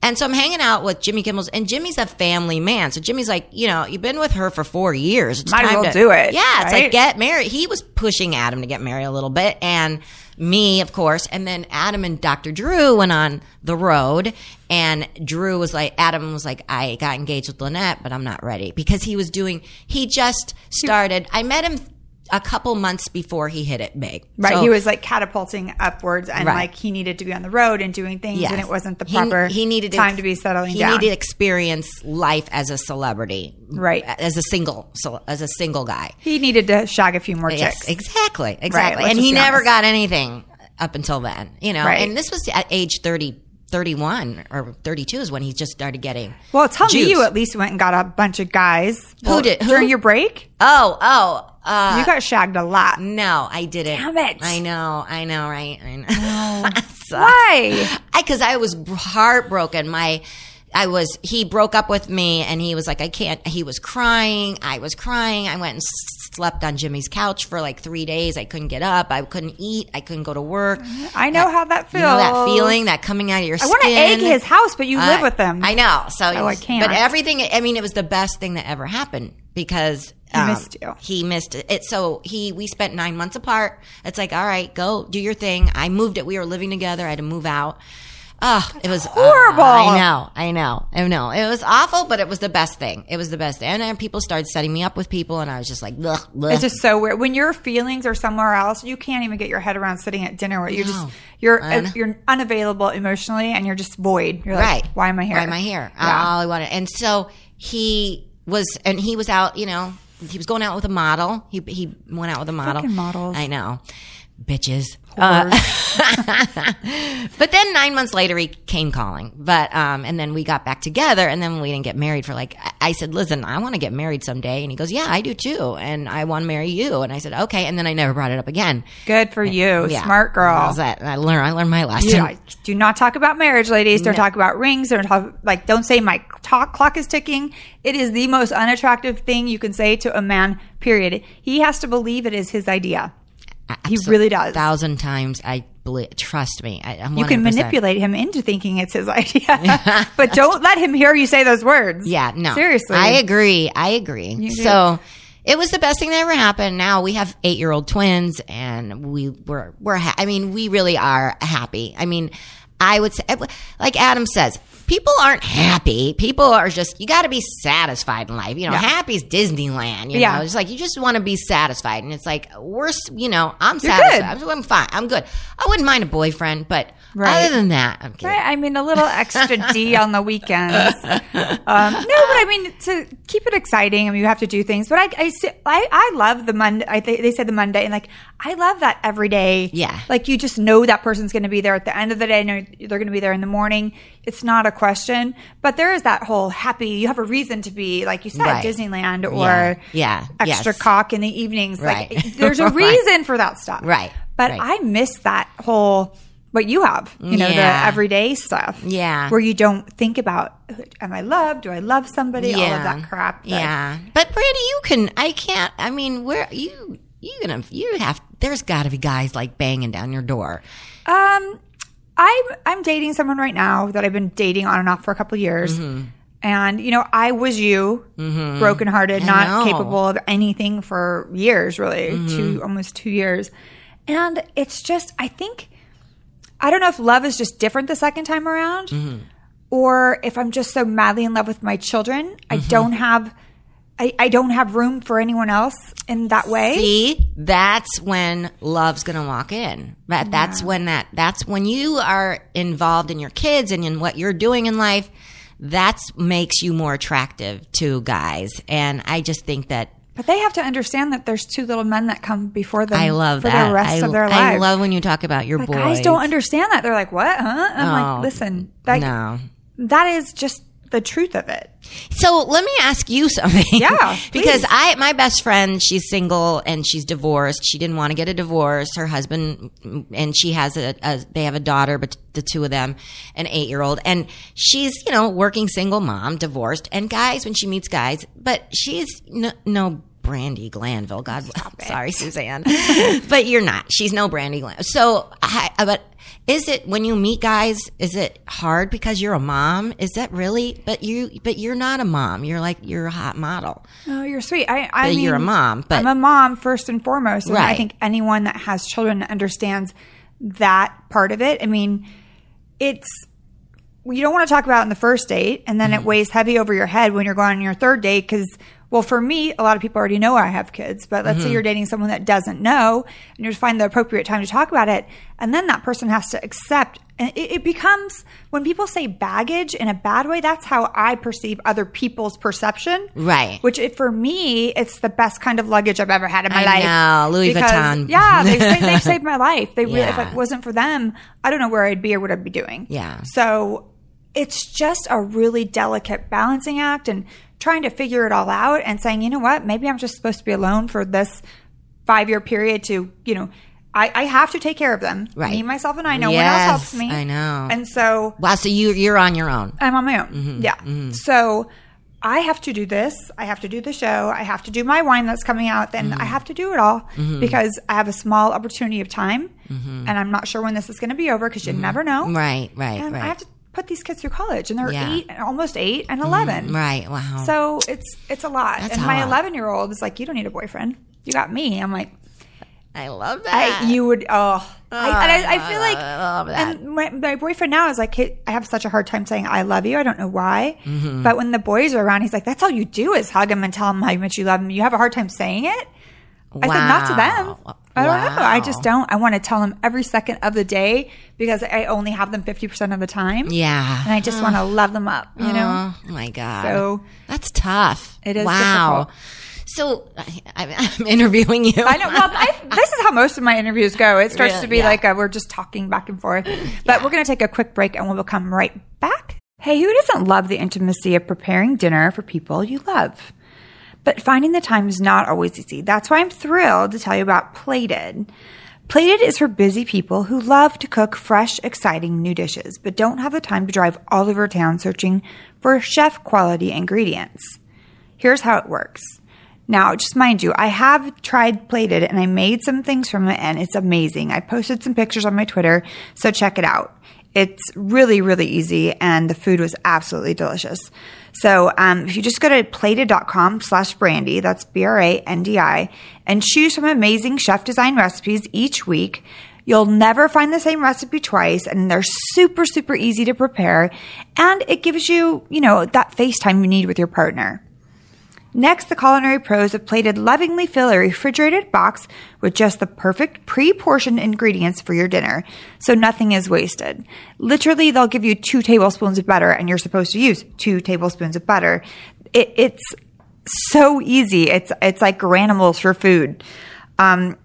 [SPEAKER 6] And so I'm hanging out with Jimmy Kimmel's, and Jimmy's a family man. So Jimmy's like, you know, you've been with her for four years. It's
[SPEAKER 5] Might as
[SPEAKER 6] time
[SPEAKER 5] well
[SPEAKER 6] to-
[SPEAKER 5] do it,
[SPEAKER 6] Yeah, it's like get married. He was pushing Adam to get married a little bit, and me, of course. And then Adam and Dr. Drew went on the road, and Drew was like, Adam was like, I got engaged with Lynette, but I'm not ready because he was doing. He just started. I met him a couple months before he hit it big.
[SPEAKER 5] Right.
[SPEAKER 6] So-
[SPEAKER 5] he was like catapulting upwards and
[SPEAKER 6] Right.
[SPEAKER 5] like he needed to be on the road and doing things
[SPEAKER 6] Yes.
[SPEAKER 5] and it wasn't the proper
[SPEAKER 6] he, needed
[SPEAKER 5] time to be settling
[SPEAKER 6] he
[SPEAKER 5] down.
[SPEAKER 6] needed to experience life as a celebrity,
[SPEAKER 5] Right.
[SPEAKER 6] As a single, so as a single guy.
[SPEAKER 5] he needed to shag a few more
[SPEAKER 6] Yes,
[SPEAKER 5] chicks.
[SPEAKER 6] exactly, exactly.
[SPEAKER 5] let's
[SPEAKER 6] and he never
[SPEAKER 5] honest.
[SPEAKER 6] got anything up until then, you know.
[SPEAKER 5] Right.
[SPEAKER 6] And this was at age 30, 31 or 32 is when he just started getting.
[SPEAKER 5] Well, tell me you at least went and got a bunch of guys.
[SPEAKER 6] Who
[SPEAKER 5] Well,
[SPEAKER 6] did- who?
[SPEAKER 5] During your break?
[SPEAKER 6] Oh, oh, uh,
[SPEAKER 5] you got shagged a lot.
[SPEAKER 6] no, I didn't.
[SPEAKER 5] Damn it.
[SPEAKER 6] I know, I know, right? I know. So-
[SPEAKER 5] Why?
[SPEAKER 6] I because I was heartbroken. My I was he broke up with me and he was like I can't he was crying I was crying I went and slept on Jimmy's couch for like 3 days I couldn't get up I couldn't eat I couldn't go to work
[SPEAKER 5] I know how that feels.
[SPEAKER 6] you know that feeling that coming out of your
[SPEAKER 5] I want to egg his house, but you live with him.
[SPEAKER 6] I know so
[SPEAKER 5] Oh, I can't.
[SPEAKER 6] but everything I mean it was the best thing that ever happened because um,
[SPEAKER 5] He missed you.
[SPEAKER 6] he missed it so he we spent 9 months apart it's like all right go do your thing I moved it we were living together I had to move out Oh, it was
[SPEAKER 5] horrible.
[SPEAKER 6] I know, I know, I know. It was awful, but it was the best thing. It was the best thing. And then people started setting me up with people, and I was just like, ugh, ugh.
[SPEAKER 5] It's just so weird. When your feelings are somewhere else, you can't even get your head around sitting at dinner where you're
[SPEAKER 6] No.
[SPEAKER 5] just you're
[SPEAKER 6] know.
[SPEAKER 5] you're unavailable emotionally and you're just void. You're
[SPEAKER 6] right.
[SPEAKER 5] like, why am I here?
[SPEAKER 6] Why am I here?
[SPEAKER 5] Yeah.
[SPEAKER 6] All I wanted. And so he was, and he was out. You know, he was going out with a model. He he went out with a model.
[SPEAKER 5] Fucking models.
[SPEAKER 6] I know, bitches. Uh, but then nine months later, he came calling. But um, and then we got back together, and then we didn't get married for like. I- said, "Listen, I want to get married someday," and he goes, "Yeah, I do too, and I want to marry you." And I said, "Okay," and then I never brought it up again.
[SPEAKER 5] Good for you,
[SPEAKER 6] Yeah.
[SPEAKER 5] smart girl.
[SPEAKER 6] How's that? I learned. I learned my lesson.
[SPEAKER 5] Yeah, do not talk about marriage, ladies. Don't talk about rings. Don't talk like. Don't say my talk clock is ticking. It is the most unattractive thing you can say to a man. Period. He has to believe it is his idea. He really does.
[SPEAKER 6] a Thousand times, I believe. Trust me. I, I'm
[SPEAKER 5] You can manipulate him into thinking it's his idea, but don't let him hear you say those words.
[SPEAKER 6] Yeah, no.
[SPEAKER 5] seriously.
[SPEAKER 6] I agree. I agree. So it was the best thing that ever happened. Now we have eight year old twins and we were, we're, ha- I mean, we really are happy. I mean, I would say, like Adam says, people aren't happy. People are just, you got to be satisfied in life. You know,
[SPEAKER 5] Yeah.
[SPEAKER 6] happy's Disneyland. You
[SPEAKER 5] Yeah.
[SPEAKER 6] know, it's like you just want to be satisfied. And it's like, we're you know, I'm
[SPEAKER 5] You're
[SPEAKER 6] satisfied.
[SPEAKER 5] good.
[SPEAKER 6] I'm, I'm fine. I'm good. I wouldn't mind a boyfriend, but
[SPEAKER 5] Right.
[SPEAKER 6] other than that, I'm kidding.
[SPEAKER 5] Right, I mean, a little extra D on the weekends. Um, no, but I mean, to keep it exciting, I mean, you have to do things. But I, I, I, I love the Monday. I think they said the Monday, and like, I love that every day.
[SPEAKER 6] Yeah.
[SPEAKER 5] like you just know that person's going to be there at the end of the day. Know they're going to be there in the morning. It's not a question. But there is that whole happy. You have a reason to be, like you said,
[SPEAKER 6] Right.
[SPEAKER 5] Disneyland or
[SPEAKER 6] Yeah. Yeah.
[SPEAKER 5] extra
[SPEAKER 6] Yes.
[SPEAKER 5] cock in the evenings. Like, there's a
[SPEAKER 6] Right.
[SPEAKER 5] reason for that stuff.
[SPEAKER 6] Right.
[SPEAKER 5] But
[SPEAKER 6] Right.
[SPEAKER 5] I miss that whole. What you have, you know,
[SPEAKER 6] Yeah.
[SPEAKER 5] the everyday stuff.
[SPEAKER 6] Yeah.
[SPEAKER 5] Where you don't think about, am I loved? Do I love somebody? All of that crap. that-
[SPEAKER 6] Yeah, but Brandi, you can. I can't. I mean, where you you gonna you have? There's got to be guys like banging down your door.
[SPEAKER 5] Um, I'm, I'm dating someone right now that I've been dating on and off for a couple of years.
[SPEAKER 6] Mm-hmm.
[SPEAKER 5] And, you know, I was you, brokenhearted, not
[SPEAKER 6] know.
[SPEAKER 5] capable of anything for years, really,
[SPEAKER 6] Mm-hmm.
[SPEAKER 5] two, almost two years. And it's just, I think, I don't know if love is just different the second time around
[SPEAKER 6] Mm-hmm.
[SPEAKER 5] or if I'm just so madly in love with my children. I
[SPEAKER 6] Mm-hmm.
[SPEAKER 5] don't have, I, I don't have room for anyone else in that way.
[SPEAKER 6] See, that's when love's gonna walk in. That that's when that that's when you are involved in your kids and in what you're doing in life. That makes you more attractive to guys, and I just think that
[SPEAKER 5] But they have to understand that there's two little men that come before them.
[SPEAKER 6] I love
[SPEAKER 5] for
[SPEAKER 6] that.
[SPEAKER 5] the rest
[SPEAKER 6] I,
[SPEAKER 5] of their
[SPEAKER 6] I
[SPEAKER 5] lives.
[SPEAKER 6] love when you talk about your
[SPEAKER 5] But
[SPEAKER 6] boys.
[SPEAKER 5] guys don't understand that. They're like, "What? Huh?" I'm
[SPEAKER 6] Oh,
[SPEAKER 5] like, "Listen, that,
[SPEAKER 6] no.
[SPEAKER 5] that is just the truth of it."
[SPEAKER 6] So let me ask you something.
[SPEAKER 5] Yeah,
[SPEAKER 6] because. I, my best friend, she's single and she's divorced. She didn't want to get a divorce. Her husband, and she has a, a they have a daughter, but the two of them, an eight year old, and she's you know working single mom, divorced. And guys, when she meets guys, but she's no, no Brandi Glanville. God, sorry, Suzanne, but you're not. She's no Brandi Glanville. So, I, but is it when you meet guys? Is it hard because you're a mom? Is that really? But you, but you're not a mom. You're like you're a hot model.
[SPEAKER 5] Oh, you're sweet. I, I mean,
[SPEAKER 6] you're a mom, but-
[SPEAKER 5] I'm a mom first and foremost. And I think anyone that has children understands that part of it. I mean, it's you don't want to talk about it in the first date, and then
[SPEAKER 6] Mm-hmm.
[SPEAKER 5] it weighs heavy over your head when you're going on your third date because Well, for me, a lot of people already know I have kids, but let's
[SPEAKER 6] Mm-hmm.
[SPEAKER 5] say you're dating someone that doesn't know and you find the appropriate time to talk about it. And then that person has to accept. And it, it becomes, when people say baggage in a bad way, that's how I perceive other people's perception.
[SPEAKER 6] Right.
[SPEAKER 5] Which it, for me, it's the best kind of luggage I've ever had in my
[SPEAKER 6] I
[SPEAKER 5] life.
[SPEAKER 6] know, Louis
[SPEAKER 5] Because,
[SPEAKER 6] Vuitton.
[SPEAKER 5] Yeah, they, they, they've saved my life. They really, if it wasn't for them, I don't know where I'd be or what I'd be doing.
[SPEAKER 6] Yeah.
[SPEAKER 5] So it's just a really delicate balancing act and trying to figure it all out and saying, you know what, maybe I'm just supposed to be alone for this five year period to, you know, I, I have to take care of them.
[SPEAKER 6] Right.
[SPEAKER 5] Me, myself, and I. No
[SPEAKER 6] Yes,
[SPEAKER 5] one else helps me.
[SPEAKER 6] I know.
[SPEAKER 5] And so
[SPEAKER 6] Wow. So you you're on your own.
[SPEAKER 5] I'm on my own.
[SPEAKER 6] Mm-hmm,
[SPEAKER 5] yeah. So I have to do this. I have to do the show. I have to do my wine that's coming out. Then
[SPEAKER 6] Mm-hmm.
[SPEAKER 5] I have to do it all because I have a small opportunity of time, and I'm not sure when this is going to be over because you never know.
[SPEAKER 6] Mm-hmm. Right. Right.
[SPEAKER 5] And
[SPEAKER 6] right.
[SPEAKER 5] I have to put these kids through college, and they're
[SPEAKER 6] Yeah.
[SPEAKER 5] Eight, almost eight, and 11
[SPEAKER 6] right. Wow.
[SPEAKER 5] So it's it's a lot.
[SPEAKER 6] That's
[SPEAKER 5] and my 11 year old is like, "You don't need a boyfriend. You got me." I'm like,
[SPEAKER 6] I love that.
[SPEAKER 5] I, you would oh, I, and I, I feel like
[SPEAKER 6] I love that.
[SPEAKER 5] and my, my boyfriend now is like hey, I have such a hard time saying I love you I don't know why
[SPEAKER 6] Mm-hmm.
[SPEAKER 5] but when the boys are around he's like that's all you do is hug him and tell him how much you love him you have a hard time saying it I said not to them
[SPEAKER 6] Wow.
[SPEAKER 5] I don't know I just don't I want to tell them every second of the day because I only have them 50% of the time
[SPEAKER 6] yeah.
[SPEAKER 5] and I just want to love them up you know
[SPEAKER 6] Oh my god.
[SPEAKER 5] So-
[SPEAKER 6] that's tough.
[SPEAKER 5] It is
[SPEAKER 6] Wow.
[SPEAKER 5] difficult.
[SPEAKER 6] So I, I'm interviewing you.
[SPEAKER 5] I know. Well, I, this is how most of my interviews go. It starts
[SPEAKER 6] Really?
[SPEAKER 5] to be
[SPEAKER 6] Yeah.
[SPEAKER 5] like a, we're just talking back and forth. But we're going to take a quick break and we'll come right back. Hey, who doesn't love the intimacy of preparing dinner for people you love? But finding the time is not always easy. That's why I'm thrilled to tell you about Plated. Plated is for busy people who love to cook fresh, exciting new dishes, but don't have the time to drive all over town searching for chef quality ingredients. Here's how it works. Now, just mind you, I have tried plated and I made some things from it and it's amazing. I posted some pictures on my Twitter, so check it out. It's really, really easy and the food was absolutely delicious. So, um, if you just go to plated.com slash brandi, that's B-R-A-N-D-I, and choose from amazing chef design recipes each week, You'll never find the same recipe twice, and they're super, super easy to prepare. And it gives you, you know, that FaceTime you need with your partner. Next, the culinary pros have plated lovingly fill a refrigerated box with just the perfect pre-portioned ingredients for your dinner, so nothing is wasted. Literally, they'll give you two tablespoons of butter, and you're supposed to use two tablespoons of butter. It, it's so easy. It's it's like Garanimals for food. Um,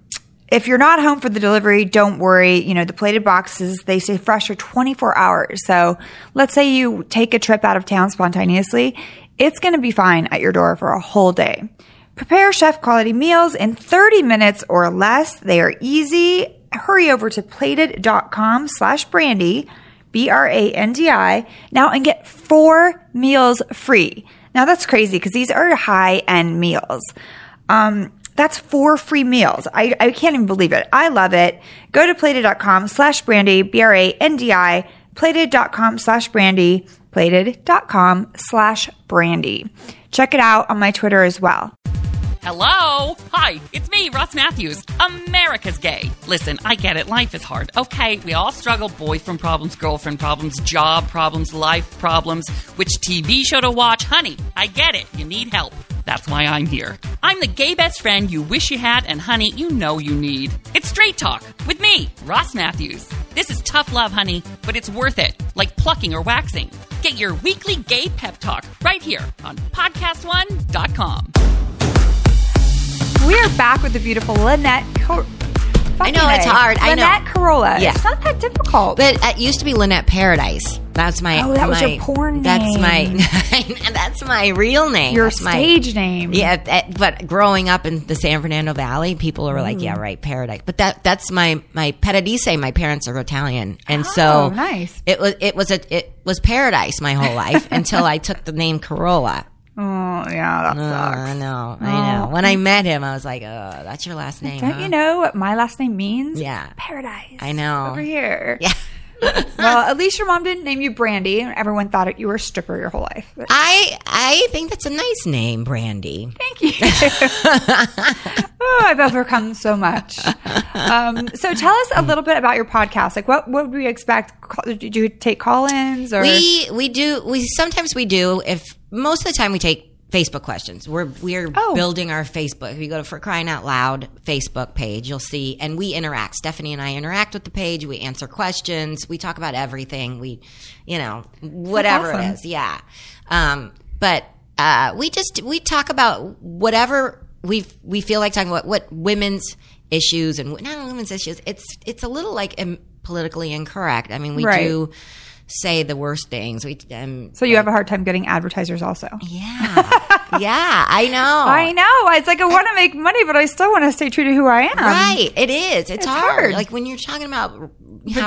[SPEAKER 5] if you're not home for the delivery, don't worry. You know, the plated boxes, they stay fresh for 24 hours. So let's say you take a trip out of town spontaneously. It's going to be fine at your door for a whole day. Prepare chef quality meals in 30 minutes or less. They are easy. Hurry over to plated.com slash brandi, B-R-A-N-D-I, now and get four meals free. Now that's crazy because these are high end meals. Um, that's four free meals. I, I can't even believe it. I love it. Go to plated.com slash brandi, B-R-A-N-D-I, plated.com slash brandi, plated.com slash brandi. Check it out on my Twitter as well.
[SPEAKER 1] Hello? Hi, it's me, Ross Mathews, America's gay. Listen, I get it. Life is hard. Okay, we all struggle boyfriend problems, girlfriend problems, job problems, life problems. Which TV show to watch? Honey, I get it. You need help. That's why I'm here. I'm the gay best friend you wish you had, and honey, you know you need. It's Straight Talk with me, Ross Mathews. This is tough love, honey, but it's worth it, like plucking or waxing. Get your weekly gay pep talk right here on podcastone.com.
[SPEAKER 5] We are back with the beautiful Lynette.
[SPEAKER 6] I know, it's hard. I know.
[SPEAKER 5] Lynette Carolla.
[SPEAKER 6] Yeah.
[SPEAKER 5] It's not that difficult.
[SPEAKER 6] But it used to be Lynette Paradise. That's my.
[SPEAKER 5] Oh, that was
[SPEAKER 6] my-
[SPEAKER 5] your porn
[SPEAKER 6] That's my. that's my real name.
[SPEAKER 5] Your
[SPEAKER 6] That's my-
[SPEAKER 5] stage name.
[SPEAKER 6] Yeah, but growing up in the San Fernando Valley, people were like,
[SPEAKER 5] Mm.
[SPEAKER 6] "Yeah, right, Paradise." But that that's my my Paradise. My parents are Italian, and
[SPEAKER 5] Oh,
[SPEAKER 6] so
[SPEAKER 5] nice.
[SPEAKER 6] It was it was a it was Paradise my whole life until I took the name Carolla.
[SPEAKER 5] Oh, yeah, that
[SPEAKER 6] Oh,
[SPEAKER 5] sucks.
[SPEAKER 6] I know, I know. When I met him, I was like, "Oh, that's your last name."
[SPEAKER 5] Don't
[SPEAKER 6] huh?"
[SPEAKER 5] you know what my last name means?
[SPEAKER 6] Yeah.
[SPEAKER 5] Paradise.
[SPEAKER 6] I know.
[SPEAKER 5] Over here.
[SPEAKER 6] Yeah.
[SPEAKER 5] well, at least your mom didn't name you Brandi. And everyone thought you were a stripper your whole life. But
[SPEAKER 6] I I think that's a nice name, Brandi.
[SPEAKER 5] Thank you. oh, I've overcome so much. Um, so tell us a little bit about your podcast. Like, what, what would we expect? Did you take call-ins or?
[SPEAKER 6] We we do we sometimes we do if most of the time we take Facebook questions. We're we're
[SPEAKER 5] Oh.
[SPEAKER 6] building our Facebook. If you go to For Crying Out Loud Facebook page, you'll see, and we interact. Stefanie and I interact with the page. We answer questions. We talk about everything. We, you know, whatever
[SPEAKER 5] awesome.
[SPEAKER 6] it is. Yeah. Um, but uh, we just we talk about whatever we we feel like talking about. What women's issues and not women's issues. It's it's a little like politically incorrect. I mean, we
[SPEAKER 5] Right.
[SPEAKER 6] do say the worst things. We um,
[SPEAKER 5] So you have a hard time getting advertisers also.
[SPEAKER 6] yeah, yeah, I know.
[SPEAKER 5] I know. It's like I want to make money, but I still want to stay true to who I am.
[SPEAKER 6] Right, it is. It's, hard.
[SPEAKER 5] hard.
[SPEAKER 6] Like when you're talking about how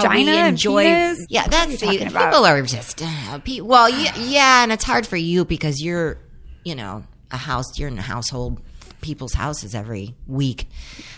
[SPEAKER 5] Vagina
[SPEAKER 6] enjoy.
[SPEAKER 5] penis?
[SPEAKER 6] Yeah, that's the, people
[SPEAKER 5] about?
[SPEAKER 6] are just uh, pe- well, yeah, yeah, and it's hard for you because you're, you know, a house. You're in a household, people's houses every week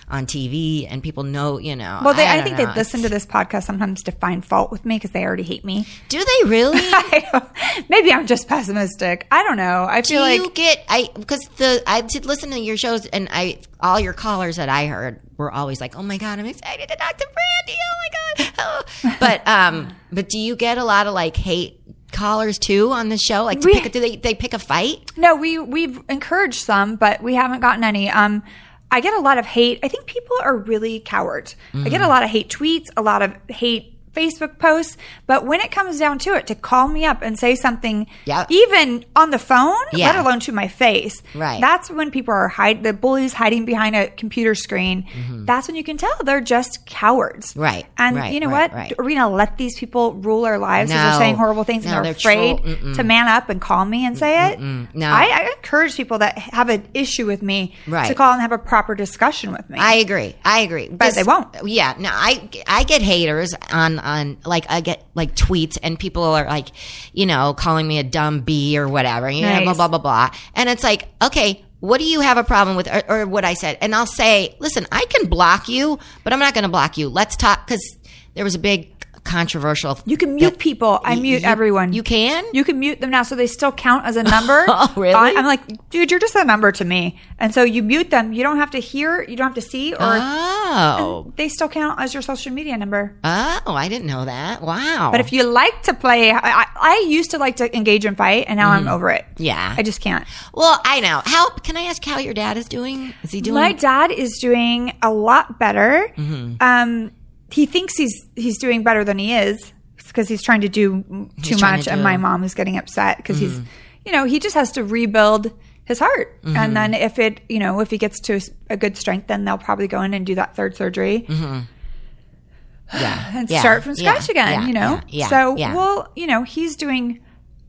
[SPEAKER 6] on TV, and people know, you know.
[SPEAKER 5] Well, they, I,
[SPEAKER 6] don't
[SPEAKER 5] think
[SPEAKER 6] know.
[SPEAKER 5] they listen to this podcast sometimes to find fault with me because they already hate me.
[SPEAKER 6] Do they really?
[SPEAKER 5] Maybe I'm just pessimistic. I don't know. I
[SPEAKER 6] Do
[SPEAKER 5] feel like
[SPEAKER 6] you get I because the I did listen to your shows and I all your callers that I heard were always like, oh my god, I'm excited to talk to Brandi. Oh my god. Oh. But um, but do you get a lot of like hate callers too on the show? Like, to
[SPEAKER 5] We-
[SPEAKER 6] pick a, do they they pick a fight?
[SPEAKER 5] No, we we've encouraged some, but we haven't gotten any. Um, I get a lot of hate. I think people are really cowards. I get a lot of hate tweets, a lot of hate Facebook posts, but when it comes down to it, to call me up and say something,
[SPEAKER 6] Yeah.
[SPEAKER 5] even on the phone,
[SPEAKER 6] Yeah.
[SPEAKER 5] let alone to my face,
[SPEAKER 6] Right.
[SPEAKER 5] That's when people are hide the bullies hiding behind a computer screen. That's when you can tell they're just cowards,
[SPEAKER 6] Mm-hmm. Right,
[SPEAKER 5] And
[SPEAKER 6] right,
[SPEAKER 5] you know
[SPEAKER 6] right,
[SPEAKER 5] what?
[SPEAKER 6] right.
[SPEAKER 5] Are we gonna let these people rule our lives because
[SPEAKER 6] No.
[SPEAKER 5] they're saying horrible things
[SPEAKER 6] No,
[SPEAKER 5] and
[SPEAKER 6] they're
[SPEAKER 5] they're afraid
[SPEAKER 6] troll-
[SPEAKER 5] to man up and call me and say it?
[SPEAKER 6] No.
[SPEAKER 5] I, I encourage people that have an issue with me
[SPEAKER 6] Right.
[SPEAKER 5] to call and have a proper discussion with me.
[SPEAKER 6] I agree. I agree. But
[SPEAKER 5] they won't.
[SPEAKER 6] Yeah. No, I I get haters on on like I get like tweets and people are like, you know, calling me a dumb bee or whatever. You know, blah blah blah blah. And it's like, okay, what do you have a problem with or, or what I said? And I'll say, listen, I can block you, but I'm not going to block you. Let's talk because there was a big controversial.
[SPEAKER 5] you can mute people. I mute
[SPEAKER 6] you-
[SPEAKER 5] everyone.
[SPEAKER 6] You can.
[SPEAKER 5] You can mute them now, so they still count as a number.
[SPEAKER 6] Oh, really?
[SPEAKER 5] I, am like, dude, you're just a number to me, and so you mute them. You don't have to hear, you don't have to see, or
[SPEAKER 6] oh.
[SPEAKER 5] they still count as your social media number.
[SPEAKER 6] Oh, I didn't know that. Wow.
[SPEAKER 5] But if you like to play, I, I, used to like to engage and fight, and now I'm over it.
[SPEAKER 6] Mm-hmm. Yeah.
[SPEAKER 5] I just can't.
[SPEAKER 6] well, I know. How can I ask how your dad is doing? Is he doing?
[SPEAKER 5] My dad is doing a lot better.
[SPEAKER 6] Mm-hmm.
[SPEAKER 5] Um, he thinks he's he's doing better than he is because he's trying to do too
[SPEAKER 6] trying
[SPEAKER 5] much,
[SPEAKER 6] to
[SPEAKER 5] and my mom is getting upset because he's, you know, he just has to rebuild his heart,
[SPEAKER 6] Mm-hmm.
[SPEAKER 5] and then if it, you know, if he gets to a good strength, then they'll probably go in and do that third surgery
[SPEAKER 6] yeah.
[SPEAKER 5] and
[SPEAKER 6] yeah,
[SPEAKER 5] start from
[SPEAKER 6] yeah,
[SPEAKER 5] scratch again.
[SPEAKER 6] yeah,
[SPEAKER 5] you know,
[SPEAKER 6] Yeah. yeah,
[SPEAKER 5] so
[SPEAKER 6] yeah. Mm.
[SPEAKER 5] well, you know, he's doing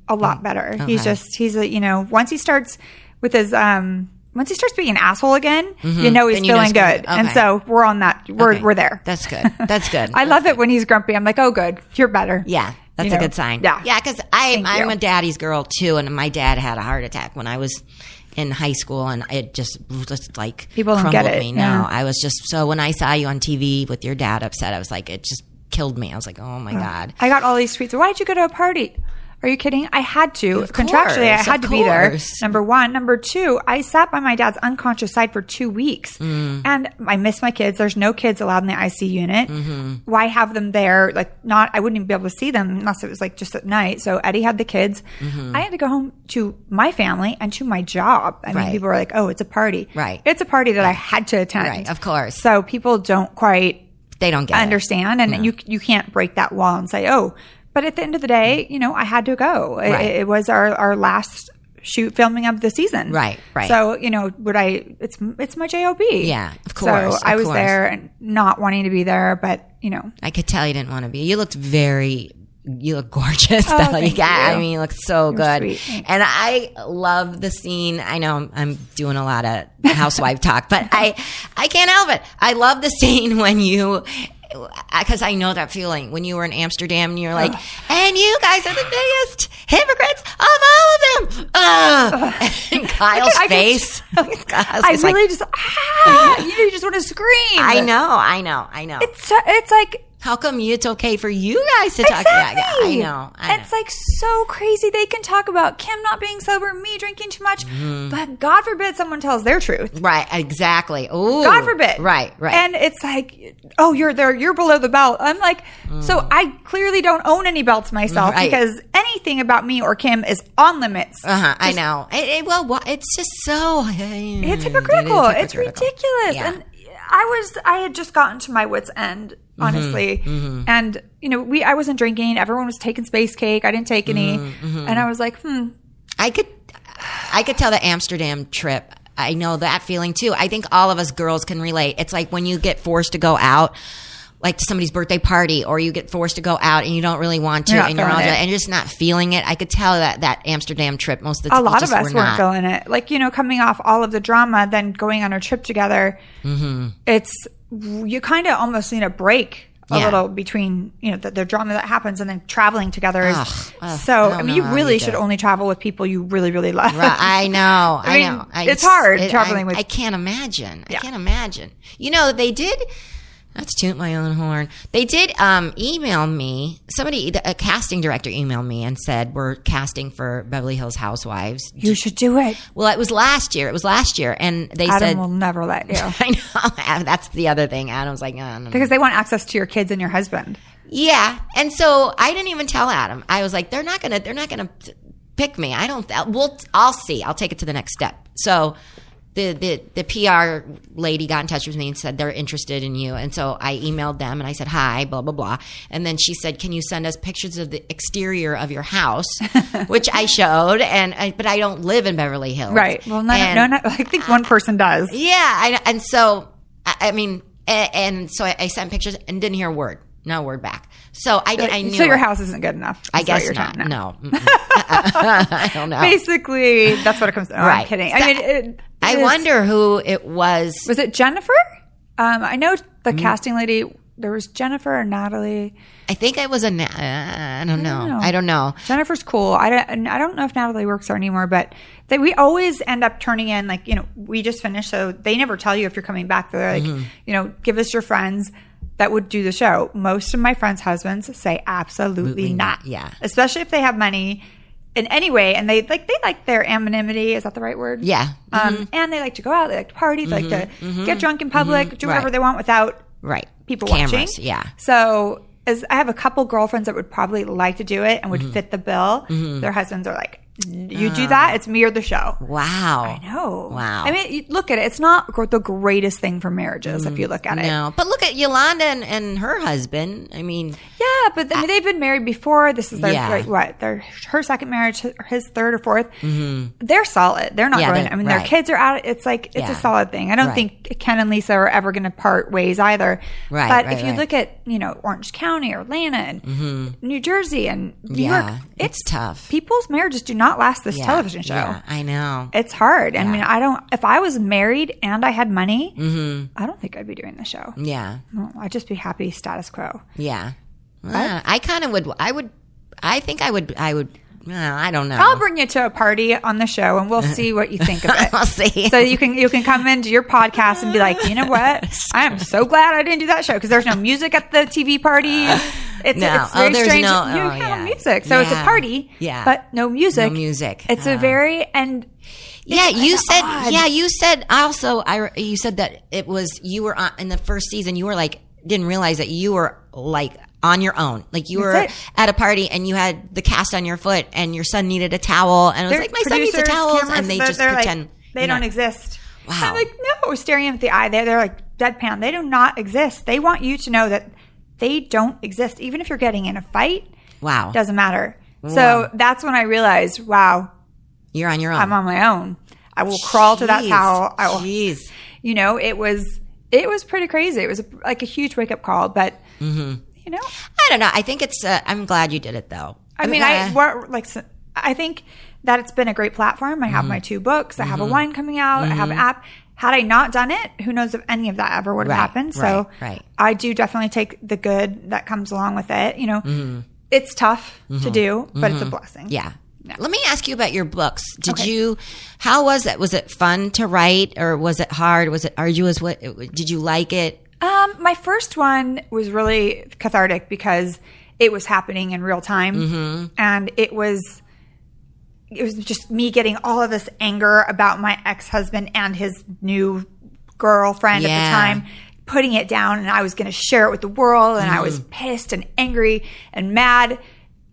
[SPEAKER 5] a lot better. He's just he's a you know once he starts with his um. Once he starts being an asshole again, you know he's
[SPEAKER 6] Mm-hmm. You know
[SPEAKER 5] feeling
[SPEAKER 6] gonna-
[SPEAKER 5] good, and
[SPEAKER 6] okay.
[SPEAKER 5] so we're on that. We're
[SPEAKER 6] Okay.
[SPEAKER 5] we're there.
[SPEAKER 6] That's good. That's good.
[SPEAKER 5] I love it when he's grumpy. I'm like, oh, good, you're better.
[SPEAKER 6] Yeah, that's
[SPEAKER 5] You
[SPEAKER 6] a
[SPEAKER 5] know?
[SPEAKER 6] good sign.
[SPEAKER 5] Yeah.
[SPEAKER 6] yeah, because I'm
[SPEAKER 5] Thank
[SPEAKER 6] I'm
[SPEAKER 5] you.
[SPEAKER 6] a daddy's girl too, and my dad had a heart attack when I was in high school, and it just just like
[SPEAKER 5] People don't
[SPEAKER 6] crumbled
[SPEAKER 5] get it,
[SPEAKER 6] me.
[SPEAKER 5] yeah.
[SPEAKER 6] No, I was just so when I saw you on TV with your dad upset, I was like, it just killed me. I was like, oh my god.
[SPEAKER 5] I got all these tweets. Why'd you go to a party? Are you kidding? I had to.
[SPEAKER 6] Of
[SPEAKER 5] Contractually, I had to be there. Number one. Number two, I sat by my dad's unconscious side for two weeks.
[SPEAKER 6] Mm.
[SPEAKER 5] And I miss my kids. There's no kids allowed in the IC unit.
[SPEAKER 6] Mm-hmm.
[SPEAKER 5] Why have them there? Like, not, I wouldn't even be able to see them unless it was like just at night. So Eddie had the kids.
[SPEAKER 6] Mm-hmm.
[SPEAKER 5] I had to go home to my family and to my job. I mean, people were like, oh, it's a party.
[SPEAKER 6] Right.
[SPEAKER 5] It's a party that I had to attend.
[SPEAKER 6] Right, of course.
[SPEAKER 5] So people don't quite
[SPEAKER 6] They don't get it.
[SPEAKER 5] understand and you you can't break that wall and say oh but at the end of the day mm. you know i had to go it,
[SPEAKER 6] Right.
[SPEAKER 5] it was our our last shoot filming of the season
[SPEAKER 6] Right, right.
[SPEAKER 5] so you know would i it's it's my job
[SPEAKER 6] Yeah, of course,
[SPEAKER 5] so i was
[SPEAKER 6] course.
[SPEAKER 5] there and not wanting to be there but you know
[SPEAKER 6] I could tell you didn't want to be. You looked very. You look gorgeous.
[SPEAKER 5] Oh, thank
[SPEAKER 6] you I mean, you look so good.
[SPEAKER 5] sweet.
[SPEAKER 6] And I love the scene. I know I'm, I'm doing a lot of housewife talk, but I I can't help it. I love the scene when you. Because I know that feeling when you were in Amsterdam and you're like, and you guys are the biggest hypocrites of all of them. Ugh. Kyle's
[SPEAKER 5] I can-
[SPEAKER 6] face.
[SPEAKER 5] i
[SPEAKER 6] I
[SPEAKER 5] really just ah, you, know, you just want to scream
[SPEAKER 6] I know, I know, I know.
[SPEAKER 5] it's it's like
[SPEAKER 6] How come you, it's okay for you guys to talk about that? I know. I know.
[SPEAKER 5] It's like so crazy. They can talk about Kim not being sober, me drinking too much,
[SPEAKER 6] Mm-hmm.
[SPEAKER 5] but God forbid someone tells their truth.
[SPEAKER 6] right, exactly. Ooh.
[SPEAKER 5] God forbid.
[SPEAKER 6] Right, right.
[SPEAKER 5] And it's like, oh, you're there, you're below the belt. I'm like, so I clearly don't own any belts myself
[SPEAKER 6] Mm. Right.
[SPEAKER 5] because anything about me or Kim is on limits.
[SPEAKER 6] uh-huh, I know. It, it- well, it's just so.
[SPEAKER 5] It's hypocritical. It's ridiculous.
[SPEAKER 6] Yeah.
[SPEAKER 5] And I was I had just gotten to my wits end,
[SPEAKER 6] Mm-hmm.
[SPEAKER 5] honestly. And you know, we I wasn't drinking. Everyone was taking space cake. I didn't take any.
[SPEAKER 6] Mm-hmm,
[SPEAKER 5] And I was like, hmm.
[SPEAKER 6] I could, I could tell the Amsterdam trip. I know that feeling too. I think all of us girls can relate. It's like when you get forced to go out, like to somebody's birthday party, or you get forced to go out and you don't really want to,
[SPEAKER 5] You're
[SPEAKER 6] and you're all,
[SPEAKER 5] feeling it.
[SPEAKER 6] and you're just not feeling it. I could tell that that Amsterdam trip. Most of the time.
[SPEAKER 5] A lot of us
[SPEAKER 6] were
[SPEAKER 5] weren't
[SPEAKER 6] not.
[SPEAKER 5] feeling it. Like, you know, coming off all of the drama, then going on a trip together,
[SPEAKER 6] Mm-hmm.
[SPEAKER 5] it's, you kind of almost need a break a
[SPEAKER 6] Yeah.
[SPEAKER 5] little between, you know, the, the drama that happens and then traveling together is
[SPEAKER 6] Ugh, ugh,
[SPEAKER 5] so,
[SPEAKER 6] I
[SPEAKER 5] I, mean, you really should only travel with people you really, really love.
[SPEAKER 6] Right, I know. I,
[SPEAKER 5] mean,
[SPEAKER 6] know. I
[SPEAKER 5] it's hard
[SPEAKER 6] it-
[SPEAKER 5] traveling
[SPEAKER 6] I,
[SPEAKER 5] with-
[SPEAKER 6] I can't imagine. I can't imagine. You know, they did. Let's toot my own horn. They did um, email me. Somebody, a casting director, emailed me and said we're casting for Beverly Hills Housewives.
[SPEAKER 5] You should do it.
[SPEAKER 6] Well, it was last year. It was last year, and they said
[SPEAKER 5] Adam
[SPEAKER 6] said.
[SPEAKER 5] will never let you.
[SPEAKER 6] I know. That's the other thing. Adam's like, oh, no.
[SPEAKER 5] because they want access to your kids and your husband.
[SPEAKER 6] Yeah, and so I didn't even tell Adam. I was like, they're not gonna, they're not gonna pick me. I don't. We'll, I'll see. I'll take it to the next step. So the the the PR lady got in touch with me and said they're interested in you, and so I emailed them and I said hi, blah blah blah, and then she said, can you send us pictures of the exterior of your house, which I showed, and I, but I don't live in Beverly Hills,
[SPEAKER 5] Right. Well, no,
[SPEAKER 6] And-
[SPEAKER 5] no, no, I think one person does.
[SPEAKER 6] yeah, I, and so I, I mean, and, and so I, I sent pictures and didn't hear a word, no word back. So I, I knew.
[SPEAKER 5] so your house isn't good enough.
[SPEAKER 6] I guess
[SPEAKER 5] you're
[SPEAKER 6] not. No, I don't know.
[SPEAKER 5] Basically, that's what it comes to. No, I'm
[SPEAKER 6] Right.
[SPEAKER 5] kidding.
[SPEAKER 6] So
[SPEAKER 5] I mean, it,
[SPEAKER 6] I wonder who it was.
[SPEAKER 5] Was it Jennifer? Um, I know the
[SPEAKER 6] Mm.
[SPEAKER 5] casting lady. There was Jennifer or Natalie.
[SPEAKER 6] I think it was a. Uh, I don't know.
[SPEAKER 5] know.
[SPEAKER 6] I don't know.
[SPEAKER 5] Jennifer's cool. I don't, I don't know if Natalie works there anymore, but they, we always end up turning in like you know we just finished, so they never tell you if you're coming back. They're like,
[SPEAKER 6] Mm-hmm.
[SPEAKER 5] you know, give us your friends that would do the show. Most of my friends' husbands say absolutely not.
[SPEAKER 6] yeah.
[SPEAKER 5] especially if they have money in any way, and they like they like their anonymity. Is that the right word?
[SPEAKER 6] Yeah.
[SPEAKER 5] Um, mm-hmm. and they like to go out. They like to party. They like to mm-hmm. Mm-hmm. get drunk in public. Do whatever
[SPEAKER 6] Right.
[SPEAKER 5] they want without
[SPEAKER 6] Right.
[SPEAKER 5] people
[SPEAKER 6] Cameras.
[SPEAKER 5] watching.
[SPEAKER 6] Yeah.
[SPEAKER 5] So as I have a couple girlfriends that would probably like to do it and
[SPEAKER 6] Mm-hmm.
[SPEAKER 5] would fit the bill. Their husbands are like, "You do that, it's me or the show."
[SPEAKER 6] Wow.
[SPEAKER 5] I know.
[SPEAKER 6] Wow.
[SPEAKER 5] I mean, you look at it. It's not gr- the greatest thing for marriages if you look at it.
[SPEAKER 6] No, but look at Yolanda and, and her husband. I mean,
[SPEAKER 5] Yeah, but I mean, they've been married before. This is their
[SPEAKER 6] Yeah.
[SPEAKER 5] like, what? Their her second marriage, his third or 4th They're solid. They're not
[SPEAKER 6] Mm-hmm. Yeah,
[SPEAKER 5] going.
[SPEAKER 6] they're-
[SPEAKER 5] I mean,
[SPEAKER 6] right.
[SPEAKER 5] their kids are out. It's like it's
[SPEAKER 6] Yeah.
[SPEAKER 5] a solid thing. I don't
[SPEAKER 6] Right.
[SPEAKER 5] think Ken and Lisa are ever going to part ways either.
[SPEAKER 6] Right,
[SPEAKER 5] But
[SPEAKER 6] right,
[SPEAKER 5] if you
[SPEAKER 6] right.
[SPEAKER 5] look at you know Orange County or Atlanta and New Jersey and New
[SPEAKER 6] Mm-hmm. Yeah,
[SPEAKER 5] York,
[SPEAKER 6] it's tough.
[SPEAKER 5] People's marriages do not last this
[SPEAKER 6] yeah,
[SPEAKER 5] television show.
[SPEAKER 6] Yeah, I know.
[SPEAKER 5] It's hard. I mean, I don't. If I was married and I had money, I don't think I'd be doing the show.
[SPEAKER 6] Yeah,
[SPEAKER 5] I'd just be happy status quo.
[SPEAKER 6] yeah. Uh, I kind of would. I would. I think I would. I would. Uh, I don't know.
[SPEAKER 5] I'll bring you to a party on the show, and we'll see what you think of it.
[SPEAKER 6] I'll see.
[SPEAKER 5] So you can you can come into your podcast and be like, you know what? I am so glad I didn't do that show because there's no music at the TV party. It's,
[SPEAKER 6] No.
[SPEAKER 5] it's very
[SPEAKER 6] Oh,
[SPEAKER 5] strange.
[SPEAKER 6] no-
[SPEAKER 5] you
[SPEAKER 6] oh,
[SPEAKER 5] have
[SPEAKER 6] yeah.
[SPEAKER 5] music, so it's a party.
[SPEAKER 6] Yeah.
[SPEAKER 5] but no music.
[SPEAKER 6] No music.
[SPEAKER 5] It's a
[SPEAKER 6] Oh.
[SPEAKER 5] very and
[SPEAKER 6] Yeah, you said.
[SPEAKER 5] odd.
[SPEAKER 6] Yeah, you said. Also, I you said that it was you were on, in the first season. You were like didn't realize that you were like on your own. Like you were
[SPEAKER 5] it.
[SPEAKER 6] at a party and you had the cast on your foot, and your son needed a towel, and I was like, my son needs a towel, and they just
[SPEAKER 5] they're like,
[SPEAKER 6] pretend
[SPEAKER 5] they don't exist.
[SPEAKER 6] Wow.
[SPEAKER 5] I'm like, no, staring them at the eye. They're, they're like deadpan. They do not exist. They want you to know that they don't exist. Even if you're getting in a fight,
[SPEAKER 6] Wow,
[SPEAKER 5] doesn't matter. So that's when I realized, wow,
[SPEAKER 6] you're on your own.
[SPEAKER 5] I'm on my own. I will crawl to that towel. I will,
[SPEAKER 6] Jeez.
[SPEAKER 5] you know, it was, it was pretty crazy. It was like a huge wake up call, but
[SPEAKER 6] Mm-hmm.
[SPEAKER 5] You know,
[SPEAKER 6] I don't know. I think it's. Uh, I'm glad you did it though.
[SPEAKER 5] I mean, I
[SPEAKER 6] Uh,
[SPEAKER 5] like I think that it's been a great platform. I have
[SPEAKER 6] Mm-hmm.
[SPEAKER 5] my two books. I have a wine coming out. I have an app. Had I not done it, who knows if any of that ever would have
[SPEAKER 6] Right,
[SPEAKER 5] happened. So
[SPEAKER 6] right, right.
[SPEAKER 5] I do definitely take the good that comes along with it. You know, it's tough to do, but it's a blessing.
[SPEAKER 6] Mm-hmm. Yeah. Let me ask you about your books. Did
[SPEAKER 5] Okay.
[SPEAKER 6] you? How was it? Was it fun to write, or was it hard? Was it arduous? What did you like it?
[SPEAKER 5] Um, my first one was really cathartic because it was happening in real time,
[SPEAKER 6] Mm-hmm.
[SPEAKER 5] and it was it was just me getting all of this anger about my ex husband and his new girlfriend at the time. Putting it down, and I was going to share it with the world, and I
[SPEAKER 6] Mm-hmm.
[SPEAKER 5] was pissed and angry and mad,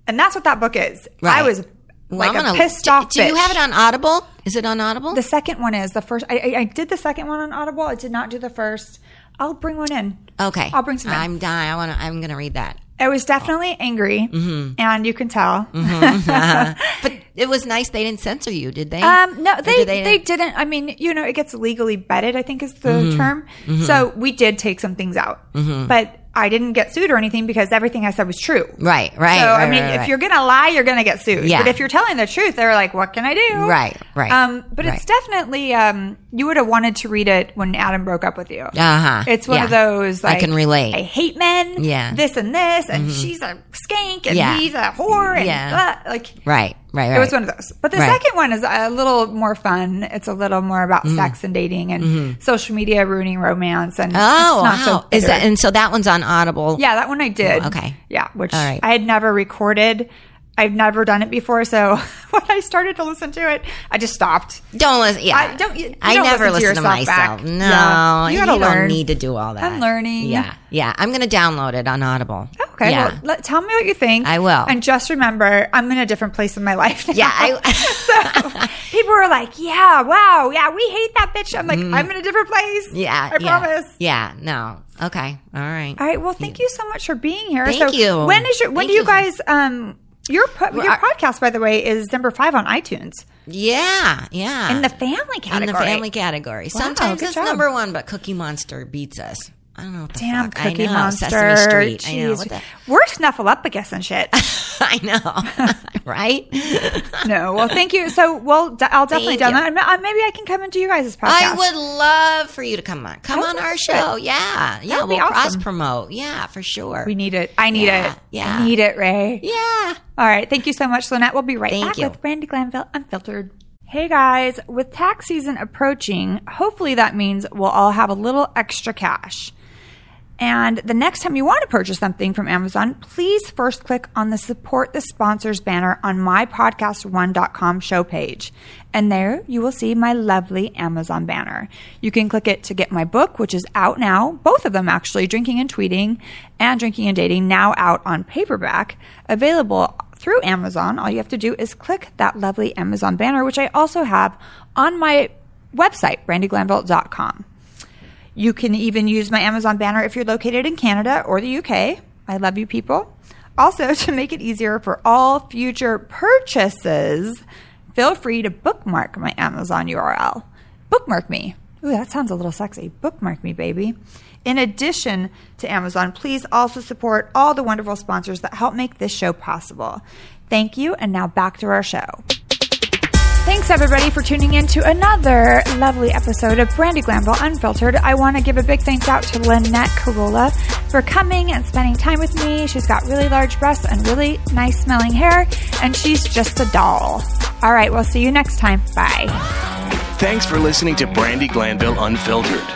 [SPEAKER 5] and that's what that book is. I was like a
[SPEAKER 6] gonna-
[SPEAKER 5] pissed
[SPEAKER 6] do,
[SPEAKER 5] off.
[SPEAKER 6] Do you have it on Audible? Is it on Audible?
[SPEAKER 5] The second one is the first. I, I, I did the second one on Audible. I did not do the first. I'll bring one in.
[SPEAKER 6] okay,
[SPEAKER 5] I'll bring some in.
[SPEAKER 6] I'm dying. I want to. I'm going to read that.
[SPEAKER 5] It was definitely angry,
[SPEAKER 6] Mm-hmm.
[SPEAKER 5] and you can tell.
[SPEAKER 6] But it was nice. They didn't censor you, did they?
[SPEAKER 5] Um, no, they,
[SPEAKER 6] did
[SPEAKER 5] they didn't. I mean, you know, it gets legally vetted. I think is the
[SPEAKER 6] Mm-hmm.
[SPEAKER 5] term. So we did take some things out, but I didn't get sued or anything because everything I said was true.
[SPEAKER 6] Right, right.
[SPEAKER 5] So
[SPEAKER 6] right,
[SPEAKER 5] I mean,
[SPEAKER 6] right,
[SPEAKER 5] if
[SPEAKER 6] right.
[SPEAKER 5] you're gonna lie, you're gonna get sued.
[SPEAKER 6] Yeah.
[SPEAKER 5] But if you're telling the truth, they're like, "What can I do?"
[SPEAKER 6] Right, right,
[SPEAKER 5] Um, but it's definitely um, you would have wanted to read it when Adam broke up with you.
[SPEAKER 6] Uh-huh.
[SPEAKER 5] It's one of
[SPEAKER 6] Yeah.
[SPEAKER 5] those.
[SPEAKER 6] I can relate.
[SPEAKER 5] I hate men.
[SPEAKER 6] Yeah. Mm-hmm.
[SPEAKER 5] This and this, and she's a skank, and
[SPEAKER 6] Yeah.
[SPEAKER 5] he's a whore, and
[SPEAKER 6] Yeah.
[SPEAKER 5] blah, like.
[SPEAKER 6] right, right, right.
[SPEAKER 5] It was one of those. But the
[SPEAKER 6] Right.
[SPEAKER 5] second one is a little more fun. It's a little more about
[SPEAKER 6] Mm-hmm.
[SPEAKER 5] sex and dating and social media ruining romance. And
[SPEAKER 6] Oh,
[SPEAKER 5] it's not
[SPEAKER 6] wow.
[SPEAKER 5] so
[SPEAKER 6] is that and so that one's on Audible?
[SPEAKER 5] Yeah, that one I did.
[SPEAKER 6] Oh, okay.
[SPEAKER 5] Yeah, which
[SPEAKER 6] right.
[SPEAKER 5] I had never recorded. I've never done it before, so when I started to listen to it, I just stopped.
[SPEAKER 6] Don't listen. Yeah,
[SPEAKER 5] I don't- you- you
[SPEAKER 6] I
[SPEAKER 5] don't
[SPEAKER 6] never
[SPEAKER 5] listen to
[SPEAKER 6] listen to,
[SPEAKER 5] yourself
[SPEAKER 6] myself.
[SPEAKER 5] back.
[SPEAKER 6] No,
[SPEAKER 5] Yeah. You
[SPEAKER 6] you,
[SPEAKER 5] gotta
[SPEAKER 6] don't need to do all that.
[SPEAKER 5] I'm learning.
[SPEAKER 6] Yeah, yeah. I'm going to download it on Audible.
[SPEAKER 5] Okay,
[SPEAKER 6] Yeah.
[SPEAKER 5] well, let, tell me what you think.
[SPEAKER 6] I will.
[SPEAKER 5] And just remember, I'm in a different place in my life. Now.
[SPEAKER 6] yeah. I,
[SPEAKER 5] so people are like, "Yeah, wow, yeah, we hate that bitch." I'm like, I'm in a different place.
[SPEAKER 6] Mm. yeah.
[SPEAKER 5] I
[SPEAKER 6] yeah,
[SPEAKER 5] promise.
[SPEAKER 6] Yeah. No. Okay. All right.
[SPEAKER 5] All right. Well, thank you so much for being here.
[SPEAKER 6] Thank
[SPEAKER 5] so
[SPEAKER 6] you.
[SPEAKER 5] When is your? When
[SPEAKER 6] Thank
[SPEAKER 5] do you
[SPEAKER 6] you.
[SPEAKER 5] guys? Um, your po- your
[SPEAKER 6] our-
[SPEAKER 5] podcast, by the way, is number five on iTunes
[SPEAKER 6] Yeah. Yeah.
[SPEAKER 5] in the family category.
[SPEAKER 6] in the family category.
[SPEAKER 5] Wow,
[SPEAKER 6] Sometimes it's
[SPEAKER 5] job.
[SPEAKER 6] number one, but Cookie Monster beats us. I don't know
[SPEAKER 5] Damn
[SPEAKER 6] fuck.
[SPEAKER 5] Cookie
[SPEAKER 6] I know.
[SPEAKER 5] Monster.
[SPEAKER 6] Sesame Street. I know.
[SPEAKER 5] Jeez.
[SPEAKER 6] What the,
[SPEAKER 5] We're snuffleupagus and shit.
[SPEAKER 6] I know. right?
[SPEAKER 5] no. Well, thank you. So, well, d- I'll definitely
[SPEAKER 6] Thank
[SPEAKER 5] do
[SPEAKER 6] you.
[SPEAKER 5] that. And, uh, Maybe I can come into you guys' podcast.
[SPEAKER 6] I would love for you to come on. Come on our show.
[SPEAKER 5] it.
[SPEAKER 6] Yeah. Yeah.
[SPEAKER 5] be
[SPEAKER 6] We'll
[SPEAKER 5] awesome.
[SPEAKER 6] cross promote. Yeah, for sure.
[SPEAKER 5] We need it. I need
[SPEAKER 6] Yeah,
[SPEAKER 5] it.
[SPEAKER 6] yeah.
[SPEAKER 5] I need it, Ray.
[SPEAKER 6] yeah.
[SPEAKER 5] All right. Thank you so much, Lynette. We'll be right
[SPEAKER 6] Thank
[SPEAKER 5] back
[SPEAKER 6] you.
[SPEAKER 5] with Brandi Glanville Unfiltered. Hey guys, with tax season approaching, hopefully that means we'll all have a little extra cash. And the next time you want to purchase something from Amazon, please first click on the support the sponsors banner on mypodcast1.com show page. And there you will see my lovely Amazon banner. You can click it to get my book, which is out now, both of them actually, Drinking and Tweeting and Drinking and Dating, now out on paperback, available through Amazon. All you have to do is click that lovely Amazon banner, which I also have on my website, brandiglanville.com. You can even use my Amazon banner if you're located in Canada or the UK. I love you people. Also, to make it easier for all future purchases, feel free to bookmark my Amazon URL. Bookmark me. Ooh, that sounds a little sexy. Bookmark me, baby. In addition to Amazon, please also support all the wonderful sponsors that help make this show possible. Thank you, and now back to our show. Thanks everybody for tuning in to another lovely episode of Brandi Glanville Unfiltered. I want to give a big thanks out to Lynette Carolla for coming and spending time with me. She's got really large breasts and really nice smelling hair, and she's just a doll. All right, we'll see you next time. Bye.
[SPEAKER 3] Thanks for listening to Brandi Glanville Unfiltered.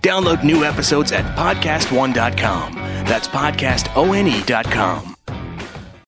[SPEAKER 3] Download new episodes at podcastone.com. That's podcastone.com.